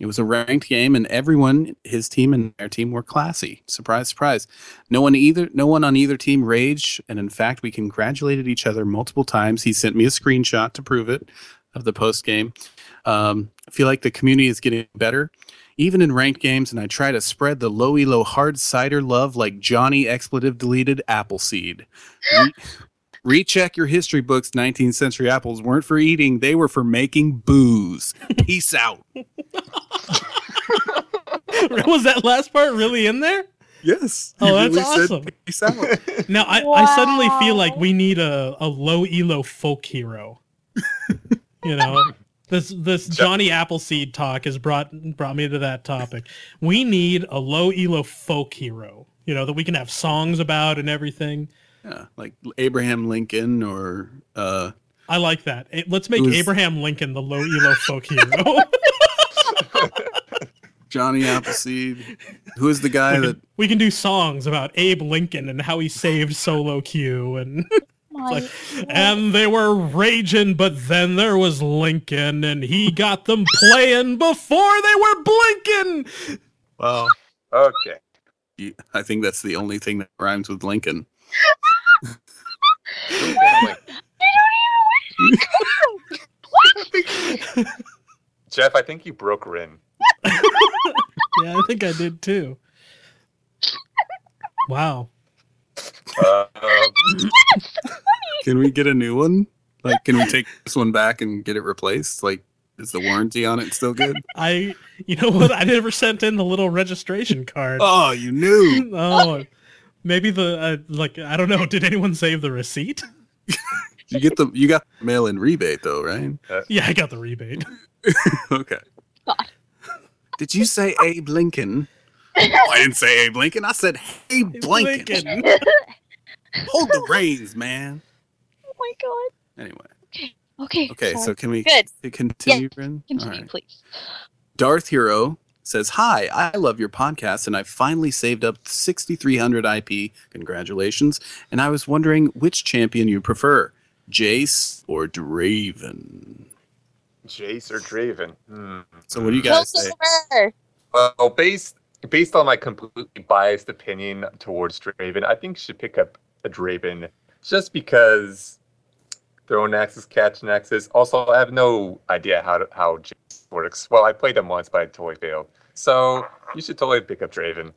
It was a ranked game, and everyone, his team and their team, were classy. Surprise, surprise! No one either, no one on either team raged, and in fact, we congratulated each other multiple times. He sent me a screenshot to prove it of the post game. Um, I feel like the community is getting better even in ranked games, and I try to spread the low elo hard cider love like Johnny expletive deleted Appleseed. We, Recheck your history books. 19th century apples weren't for eating; they were for making booze. Peace out. Was that last part really in there? Yes. Oh, he that's really said awesome. Peace out. Now I, I suddenly feel like we need a, a low elo folk hero. you know, this this Johnny Appleseed talk has brought brought me to that topic. We need a low elo folk hero. You know that we can have songs about and everything. Yeah, like Abraham Lincoln or uh, I like that. Let's make Who's- Abraham Lincoln the low elo folk hero. Johnny Appleseed. Who is the guy we, that? we can do songs about Abe Lincoln and how he saved solo Q and like, and they were raging, but then there was Lincoln, and he got them playing before they were blinking. Well, Okay. you- I think that's the only thing that rhymes with Lincoln. Jeff, I think you broke Rin. Yeah, I think I did too. Wow. Uh, um, Can we get a new one? Like, can we take this one back and get it replaced? Like, is the warranty on it still good? I, you know what? I never sent in the little registration card. Oh, you knew. Oh, maybe the uh, like I don't know. Did anyone save the receipt? You get the you got the mail in rebate though, right? Yeah, I got the rebate. Okay. God. Did you say Abe Lincoln? Oh, I didn't say Abe Lincoln. I said hey, Blinken. Lincoln. Hold the reins, man. oh my god. Anyway. Okay. Okay, sorry. so can we Good. continue, Rin? All continue, right. please. Darth Hero says, Hi, I love your podcast and I finally saved up 6,300 IP. Congratulations. And I was wondering which champion you prefer, Jace or Draven? Jace or Draven? Hmm. So, what do you Kill guys say? Silver. Well, based based on my completely biased opinion towards Draven, I think you should pick up a Draven just because throwing axes, catching axes. Also, I have no idea how to, how Jace works. Well, I played them once, but I totally failed. So you should totally pick up Draven.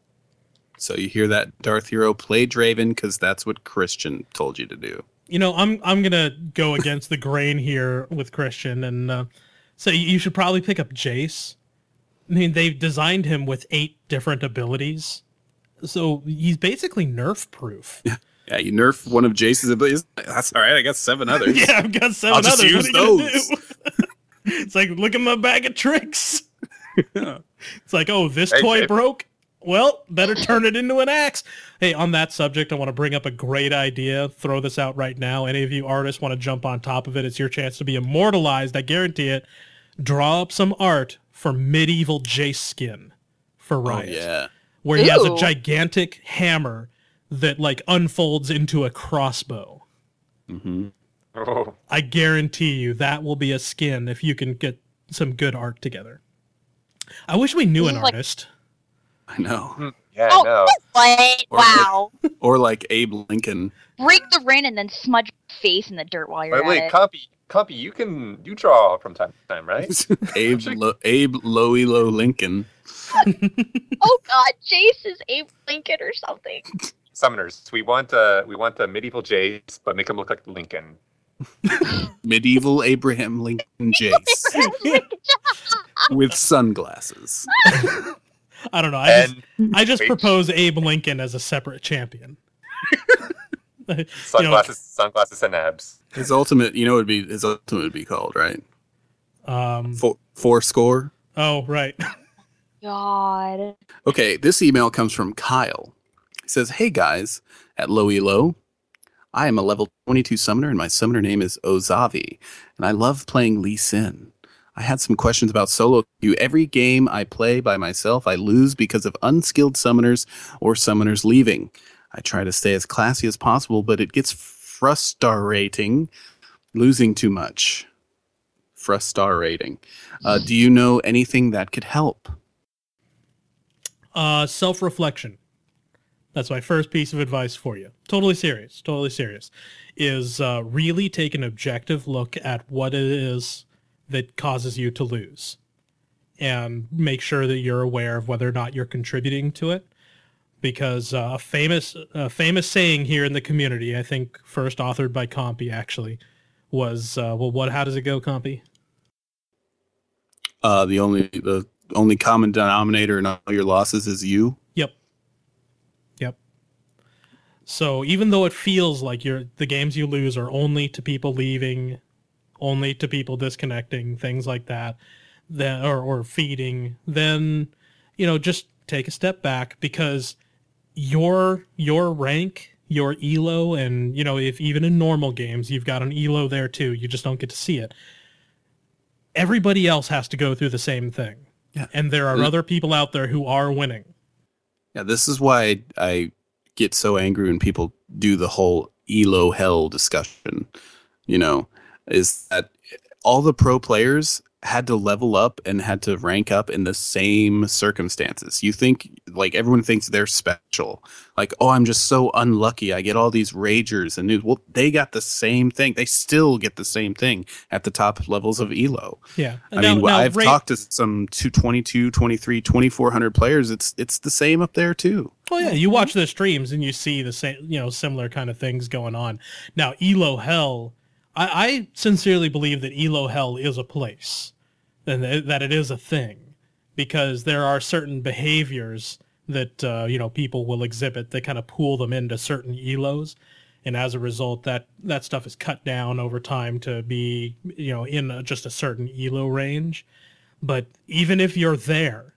So, you hear that, Darth Hero? Play Draven because that's what Christian told you to do. You know, I'm I'm gonna go against the grain here with Christian, and uh, so you should probably pick up Jace. I mean, they've designed him with eight different abilities, so he's basically nerf proof. Yeah, you nerf one of Jace's abilities. That's all right. I got seven others. yeah, I've got 7 I'll just others. use what are you gonna those. it's like look at my bag of tricks. It's like, oh, this Hey, toy hey. broke. Well, better turn it into an axe. Hey, on that subject, I want to bring up a great idea. Throw this out right now. Any of you artists want to jump on top of it? It's your chance to be immortalized. I guarantee it. Draw up some art for medieval J skin for Oh, Riot, yeah. where he has a gigantic hammer that like unfolds into a crossbow. hmm Oh, I guarantee you that will be a skin if you can get some good art together. I wish we knew This an like- artist. I know. hmm, yeah, Oh, no. What? Or like- Wow. Or like Abe Lincoln. Break the rin and then smudge your face in the dirt while you're Wait, wait, at it. Compy, Compy, you can you draw from time to time, right? Abe Lo- Abe Loelo Lincoln. Oh god, Jace is Abe Lincoln or something. Summoners, we want uh we want a medieval Jace, but make him look like Lincoln. Medieval Abraham Lincoln Jace with sunglasses. I don't know. I just, I just propose Abe Lincoln as a separate champion. sunglasses, sunglasses and abs. His ultimate, you know, would be his ultimate would be called right. Um, Four, four score. oh, right. God. Okay, this email comes from Kyle. He says, "Hey guys, at Low Elo, I am a level 22 summoner, and my summoner name is Ozavi, and I love playing Lee Sin. I had some questions about solo queue. Every game I play by myself, I lose because of unskilled summoners or summoners leaving. I try to stay as classy as possible, but it gets frustrating losing too much. Frustrating. Uh, do you know anything that could help? Uh, self-reflection. That's my first piece of advice for you. Totally serious. Totally serious. Is uh, really take an objective look at what it is that causes you to lose, and make sure that you're aware of whether or not you're contributing to it. Because uh, a famous a famous saying here in the community, I think first authored by Compy actually, was uh, well, what? How does it go, Compy? Uh, the only the only common denominator in all your losses is you. Yep. Yep. So even though it feels like you're the games you lose are only to people leaving, only to people disconnecting, things like that, then or, or feeding, then you know just take a step back because your your rank, your elo, and you know if even in normal games you've got an elo there too, you just don't get to see it. Everybody else has to go through the same thing. Yeah. And there are Mm. other people out there who are winning. Yeah, this is why I, I get so angry when people do the whole elo hell discussion. You know, is that all the pro players had to level up and had to rank up in the same circumstances. You think like everyone thinks they're special. Like, oh, I'm just so unlucky. I get all these ragers and news. Well, they got the same thing. They still get the same thing at the top levels of elo. Yeah. I mean, I've talked to some 222, 23, 2400 players. It's it's the same up there too. Well, yeah, you watch the streams and you see the same, you know, similar kind of things going on. Now, Elo Hell, I, I sincerely believe that Elo Hell is a place and th- that it is a thing because there are certain behaviors that uh, you know people will exhibit that kind of pool them into certain elos. And as a result that that stuff is cut down over time to be you know in a, just a certain elo range. But even if you're there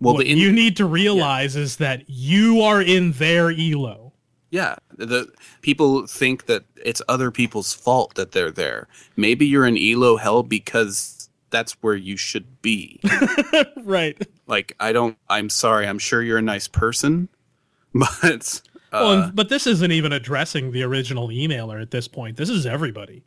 Well, what the in- you need to realize is that you are in their elo Yeah, the people think that it's other people's fault that they're there. Maybe you're in elo hell because that's where you should be. right like I don't I'm sorry, I'm sure you're a nice person, but uh, well, and- but this isn't even addressing the original emailer at this point this is everybody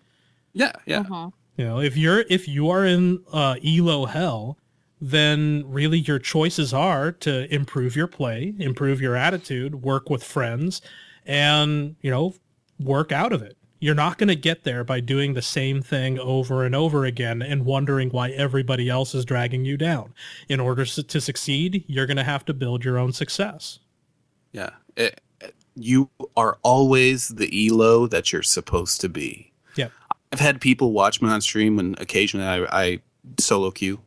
yeah, yeah. Mhm. You know, if you're if you are in uh, elo hell, then really your choices are to improve your play, improve your attitude, work with friends, and you know, work out of it. You're not going to get there by doing the same thing over and over again and wondering why everybody else is dragging you down. In order to succeed, you're going to have to build your own success. Yeah. It- you are always the elo that you're supposed to be. Yeah. I've had people watch me on stream when occasionally I, I solo queue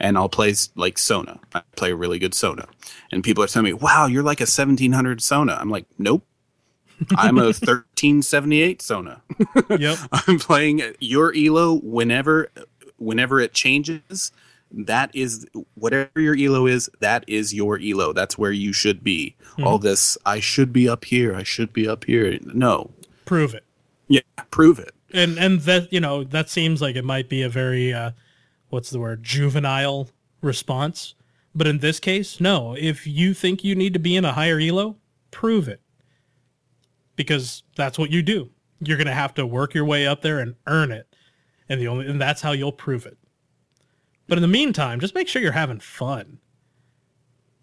and I'll play like Sona. I play a really good Sona. And people are telling me, wow, you're like a 1700 Sona. I'm like, nope. I'm a 1378 Sona. Yep. I'm playing your elo whenever whenever it changes. That is whatever your elo is. That is your elo. That's where you should be. All this, I should be up here. I should be up here. No, Prove it. yeah, prove it. and and that you know that seems like it might be a very uh what's the word juvenile response but in this case no if you think you need to be in a higher elo prove it because that's what you do you're going to have to work your way up there and earn it and the only and that's how you'll prove it but in the meantime just make sure you're having fun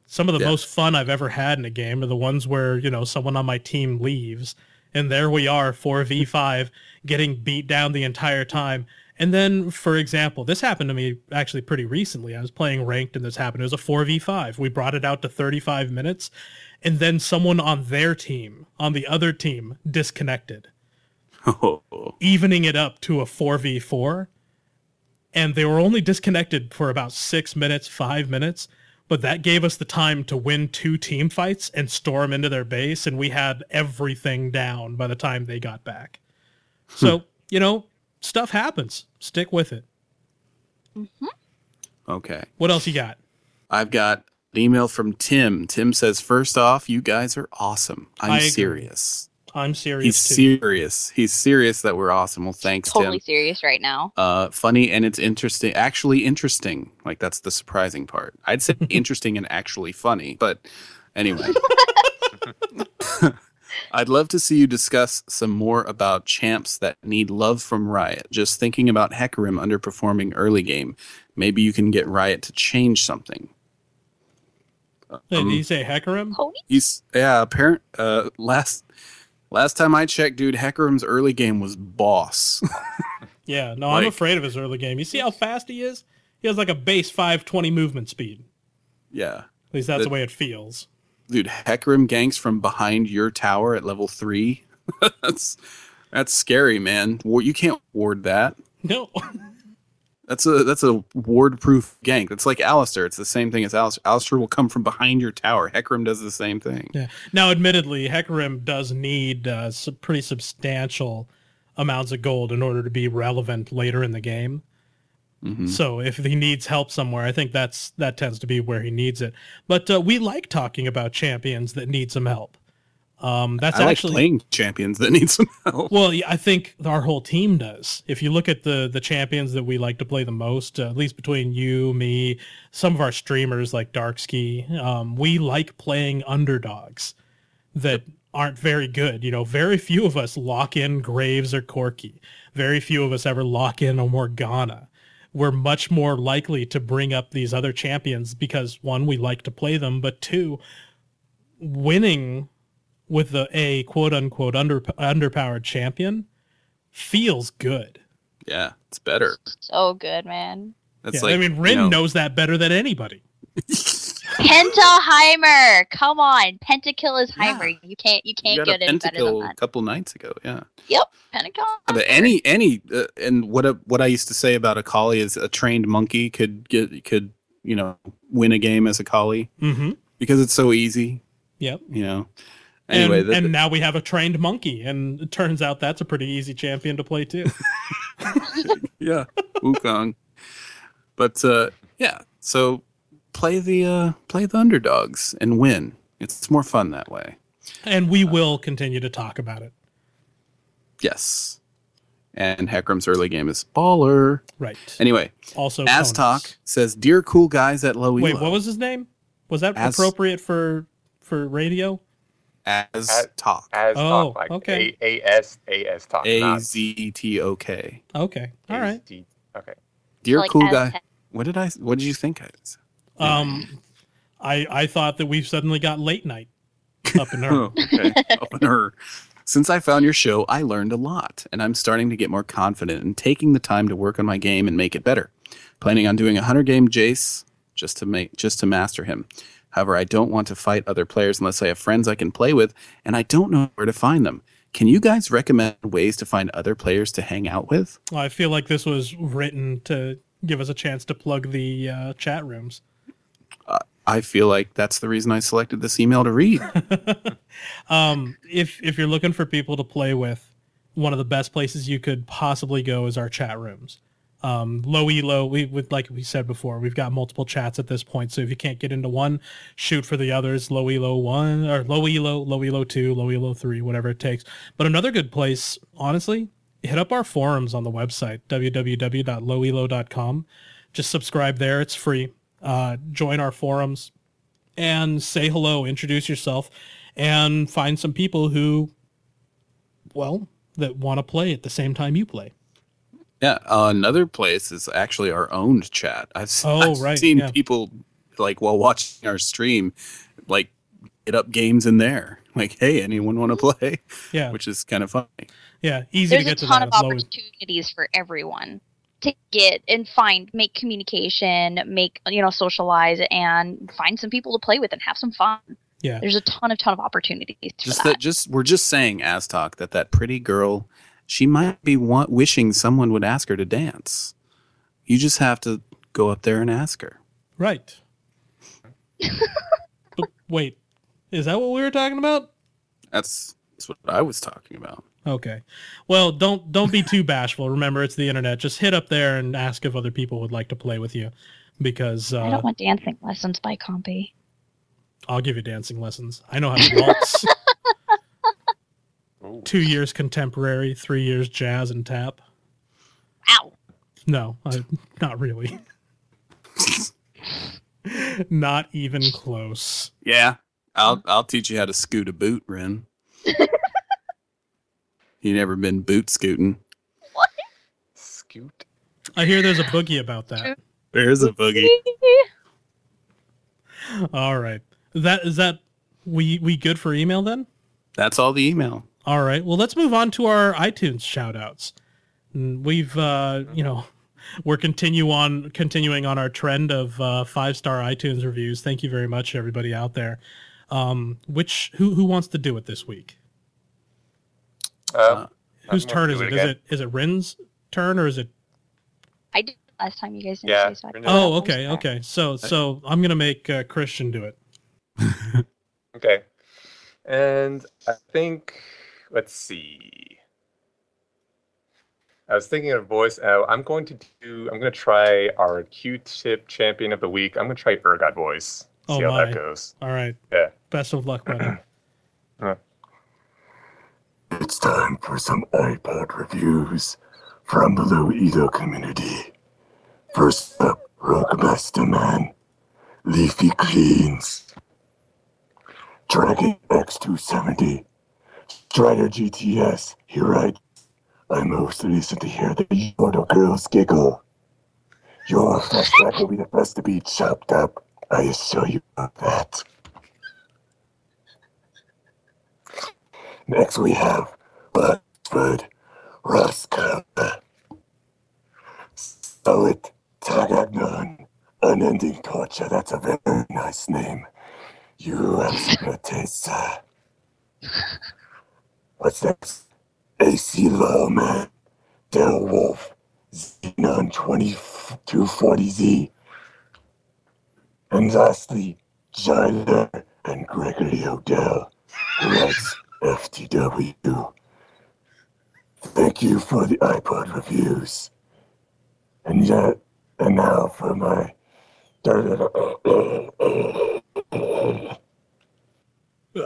some of the Yeah. most fun I've ever had in a game are the ones where, you know, someone on my team leaves and there we are 4v5 getting beat down the entire time. And then, for example, this happened to me actually pretty recently. I was playing ranked and this happened. It was a 4v5. We brought it out to 35 minutes and then someone on their team, on the other team, disconnected. Oh, evening it up to a 4v4 and they were only disconnected for about six minutes five minutes but that gave us the time to win two team fights and storm into their base and we had everything down by the time they got back. So hmm. you know stuff happens. Stick with it. Mm-hmm. Okay. what else you got? I've got an email from Tim. Tim says, first off, you guys are awesome. I'm serious. i'm serious He's too serious. He's serious that we're awesome. Well, thanks, Totally Tim. serious right now. uh, funny and it's interesting. Actually interesting. Like that's the surprising part. I'd say interesting and actually funny, but anyway. I'd love to see you discuss some more about champs that need love from Riot. Just thinking about Hecarim underperforming early game. Maybe you can get Riot to change something. Did Um, he say hecarim He's yeah, apparent uh last last time I checked, dude, Hecarim's early game was boss. yeah no i'm afraid of his early game you see how fast he is he has like a base 520 movement speed yeah. at least that's the The- way it feels dude, Hecarim ganks from behind your tower at level three. that's that's scary, man. You can't ward that. No. That's a that's a ward proof gank. That's like Alistar. It's the same thing as Alistar. Alistar will come from behind your tower. Hecarim does the same thing. Yeah. Now, admittedly, Hecarim does need uh, some pretty substantial amounts of gold in order to be relevant later in the game. Mhm. So if he needs help somewhere, I think that's that tends to be where he needs it. But uh, we like talking about champions that need some help. Um, that's I like actually playing champions that need some help. well, yeah, I think our whole team does. If you look at the the champions that we like to play the most, uh, at least between you, me, some of our streamers like Darkski, um, we like playing underdogs that aren't very good. You know, very few of us lock in Graves or Corki. Very few of us ever lock in a Morgana. We're much more likely to bring up these other champions because one, we like to play them, but two, winning with the a quote unquote under underpowered champion feels good. Yeah, it's better. So good, man. That's Yeah, like I mean, Rin you know, knows that better than anybody. Pentaheimer! Come on, Pentakill is Yeah. Heimer. You can't, you you can't got get a any better than pentakill a that. couple nights ago. Yeah. Yep, Pentakill. But any any uh, and what a, what I used to say about Akali is a trained monkey could get could you know win a game as Akali Mm-hmm. because it's so easy. Yep. You know. Anyway, and, that- and now we have a trained monkey, and it turns out that's a pretty easy champion to play too. yeah, Wukong. But uh, yeah, so play the uh, play the underdogs and win. It's more fun that way. and we will continue to talk about it. Yes. And Hecarim's early game is baller. Right. Anyway, also, Astalk Conas. says, "Dear cool guys at Low Wait, what was his name? Was that As- appropriate for for radio? As As- talk? As Oh, talk like okay. A A S A S talk. A not Z T O K. Okay. All right. AZ. Okay. Dear Like cool guy. te- What did I? What did you think? I? Um, I I thought that we suddenly got late night up in her. Oh, okay. Up in her. Since I found your show, I learned a lot, and I'm starting to get more confident in taking the time to work on my game and make it better. Planning on doing a hundred game Jace just to make just to master him. However, I don't want to fight other players unless I have friends I can play with, and I don't know where to find them. Can you guys recommend ways to find other players to hang out with? I feel like this was written to give us a chance to plug the uh, chat rooms. I feel like that's the reason I selected this email to read. Um, if if you're looking for people to play with, one of the best places you could possibly go is our chat rooms. Um, low elo, we would like we said before, we've got multiple chats at this point. So if you can't get into one, shoot for the others. Low elo one or low elo, low elo two, low elo three, whatever it takes. But another good place, honestly, hit up our forums on the website www.lowelo.com. Just subscribe there; it's free. Uh, join our forums and say hello, introduce yourself, and find some people who, well, that want to play at the same time you play. Yeah, uh, another place is actually our own3d chat. I've, Oh, I've right, seen yeah. people like while watching our stream, like get up games in there. Like, hey, anyone want to play? Yeah, Which is kind of funny. yeah, easy There's to a get to A ton that. of as low opportunities for everyone to get and find, make communication, make you know, socialize, and find some people to play with and have some fun. Yeah. There's a ton of ton of opportunities Just that. that, just we're just saying, Astalk, that that pretty girl, she might be want, wishing someone would ask her to dance. You just have to go up there and ask her. Right. but wait, is that what we were talking about? That's that's what I was talking about. Okay. Well, don't don't be too bashful. Remember, it's the internet. Just hit up there and ask if other people would like to play with you, because I uh, don't want dancing lessons by Compy. I'll give you dancing lessons. I know how to waltz. Ooh. Two years contemporary, three years jazz and tap. Ow! No, I, not really. not even close. Yeah, I'll I'll teach you how to scoot a boot, Ren. you never been boot scooting? What? Scoot. I hear there's a boogie about that. There's a boogie. All right. That is that we we good for email then? That's all the email. All right. Well, let's move on to our iTunes shout outs. We've uh, you know, we're continue on continuing on our trend of uh, five-star iTunes reviews. Thank you very much everybody out there. Um, which who who wants to do it this week? Um, Uh, Whose turn is do it is it is it Rin's turn or is it? I did last time. You guys didn't Yeah, say so. I Rin did did. Oh, okay, first. okay. So so I'm gonna make uh, Christian do it. Okay. And I think, let's see. I was thinking of voice. Uh, I'm going to do. I'm going to try our Q-tip champion of the week. I'm going to try Urgot voice. See Oh how my. that goes. All right. Yeah. Best of luck, buddy. It's time for some iPod reviews from the Low Elo community. First up, Rockmaster Man, Leafy Cleans, Dragon X270, Strider GTS, you're right. I most to hear the Yodo girls giggle. Your flashback will be the best to be chopped up. I assure you of that. Next we have Buzzford Roscoe. Solid Tagagnon. Unending torture. That's a very nice name. You have some taste, sir. What's next? AC Lawman. Del Wolf. Xenon 2240Z. And lastly, Tyler and Gregory Odell. who FTW. Thank you for the iPod reviews. And yet, and now for my.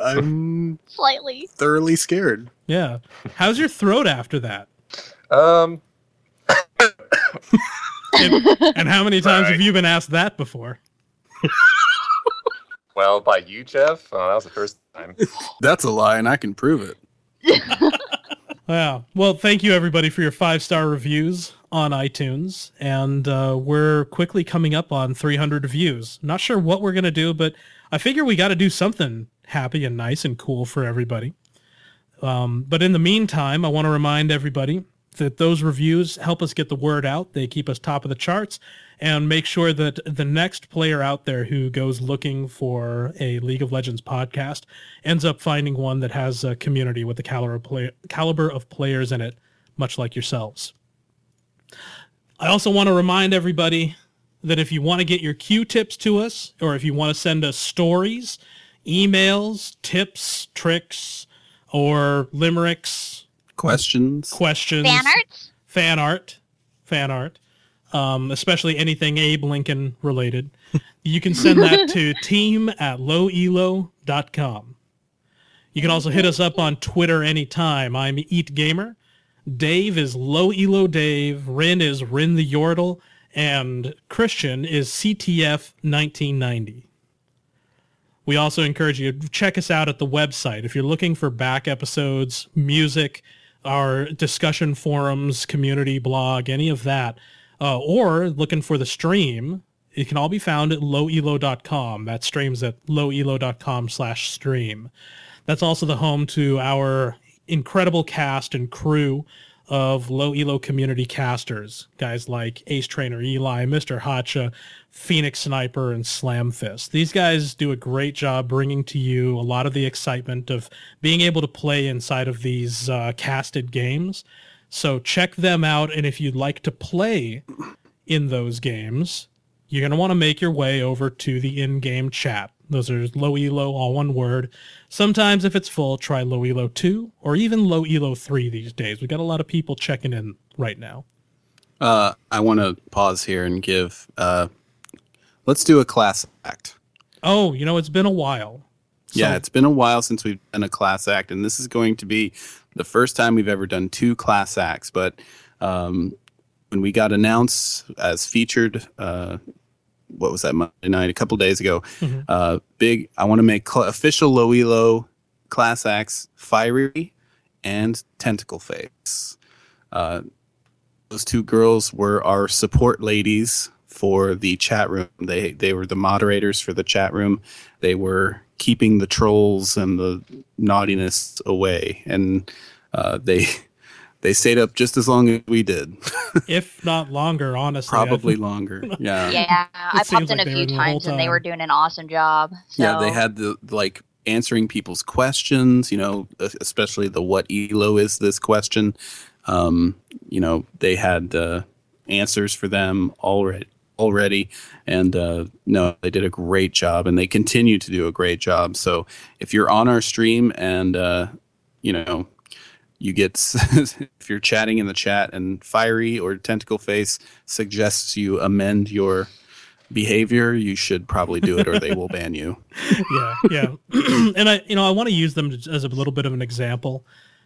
I'm Slightly. thoroughly scared. Yeah. How's your throat after that? Um, And, and how many times Right. have you been asked that before? well, by you, Jeff. Oh, that was the first time. That's a lie, and I can prove it. Yeah. Well, thank you everybody for your five star reviews on iTunes, and uh, we're quickly coming up on 300 views. Not sure what we're gonna do, but I figure we got to do something happy and nice and cool for everybody. Um, but in the meantime, I want to remind everybody that those reviews help us get the word out. They keep us top of the charts and make sure that the next player out there who goes looking for a League of Legends podcast ends up finding one that has a community with the caliber of, play- caliber of players in it, much like yourselves. I also want to remind everybody that if you want to get your Q tips to us, or if you want to send us stories, emails, tips, tricks, or limericks, Questions? questions, Fan art, fan art, fan art, um, especially anything Abe Lincoln related, you can send that to team at lowelo.com. You can also hit us up on Twitter anytime. I'm Eat Gamer. Dave is Low Elo Dave. Rin is Rin the Yordle. And Christian is CTF 1990. We also encourage you to check us out at the website. If you're looking for back episodes, music, our discussion forums, community blog, any of that, uh, or looking for the stream, it can all be found at lowelo.com. That streams at lowelo.com slash stream. That's also the home to our incredible cast and crew of low elo community casters, guys like Ace Trainer Eli, Mr. Hacha, Phoenix Sniper, and Slam Fist. These guys do a great job bringing to you a lot of the excitement of being able to play inside of these uh, casted games. So check them out, and if you'd like to play in those games, you're going to want to make your way over to the in-game chat. Those are low elo, all one word. Sometimes if it's full, try low elo 2 or even low elo 3 these days. We got a lot of people checking in right now. Uh, I want to pause here and give. Uh, let's do a class act. Oh, you know, it's been a while. So- yeah, it's been a while since we've done a class act, and this is going to be the first time we've ever done two class acts. But um, when we got announced as featured, uh, what was that Monday night? A couple days ago. Mhm. Uh, big. I want to make cl- official low class acts fiery and tentacle face. Uh, those two girls were our support ladies for the chat room. They they were the moderators for the chat room. They were keeping the trolls and the naughtiness away, and uh, they they stayed up just as long as we did, if not longer, honestly. I probably longer. Yeah. Yeah, I popped in like a few in the whole times and they were doing an awesome job. So. Yeah, they had the like answering people's questions. You know, especially the "What elo is this?" question. Um, you know, they had uh, answers for them already. Already, and uh, no, they did a great job, and they continue to do a great job. So, if you're on our stream and uh, you know you get if you're chatting in the chat and fiery or tentacle face suggests you amend your behavior you should probably do it or they will ban you yeah, yeah. and I, you know, I want to use them as a little bit of an example,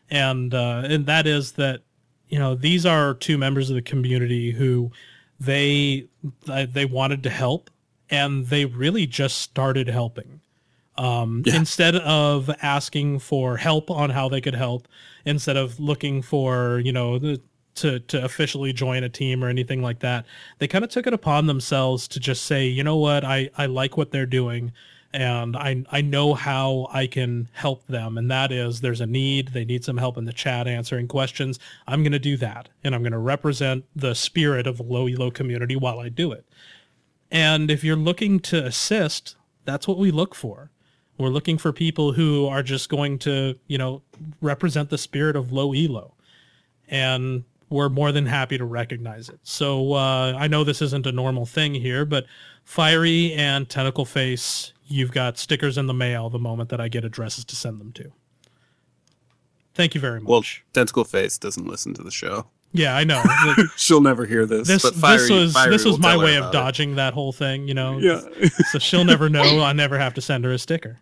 and uh, and that is that, you know, these are two members of the community who they they wanted to help, and they really just started helping. Um, Yeah. Instead of asking for help on how they could help, instead of looking for you know the, to to officially join a team or anything like that, they kind of took it upon themselves to just say, you know what, I I like what they're doing and I I know how I can help them, and that is there's a need. They need some help in the chat answering questions. I'm going to do that, and I'm going to represent the spirit of the low elo community while I do it. And if you're looking to assist, that's what we look for. We're looking for people who are just going to, you know, represent the spirit of low elo, and we're more than happy to recognize it. So uh, I know this isn't a normal thing here, but Fiery and Tentacle Face, you've got stickers in the mail the moment that I get addresses to send them to. Thank you very much. well tentacle face doesn't listen to the show yeah, I know. The- she'll never hear this this but fiery, this was Fiery this was my way of about it. dodging that whole thing, you know. yeah So she'll never know. I never have to send her a sticker.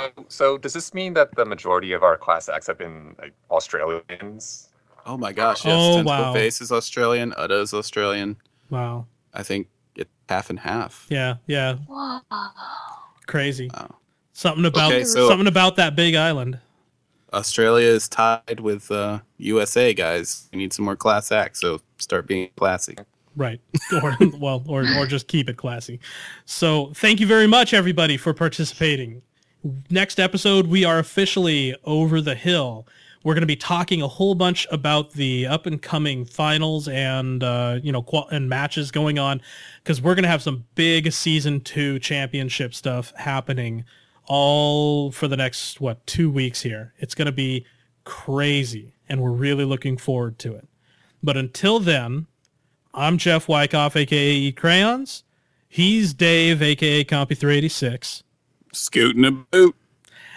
So, so does this mean that the majority of our class acts have been like Australians? oh my gosh yes Oh, tentacle wow. face is australian Uda is australian Wow. i think it's half and half Yeah, yeah. Wow. Crazy. Wow. Something about Okay, so- something about that big island. australia is tied with uh, usa guys we need some more class acts so start being classy Right. Or well, or or just keep it classy. So thank you very much everybody for participating. Next episode we are officially over the hill. We're going to be talking a whole bunch about the up and coming finals and uh, you know and matches going on because we're going to have some big season two championship stuff happening all for the next what two weeks here. It's going to be crazy, and we're really looking forward to it. But until then, I'm Jeff Wyckoff, aka Crayons. He's Dave, aka Compy386. Scooting a boot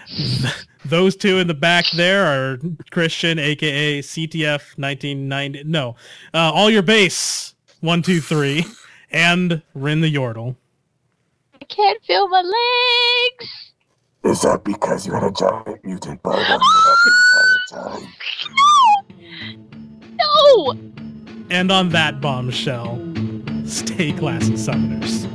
Those two in the back there are Christian, aka CTF 1990. No, uh, all your base one two three, and Rin the Yordle. I can't feel my legs. Is that because you had a giant mutant bug on you the entire time? No! And on that bombshell, stay classy, summoners.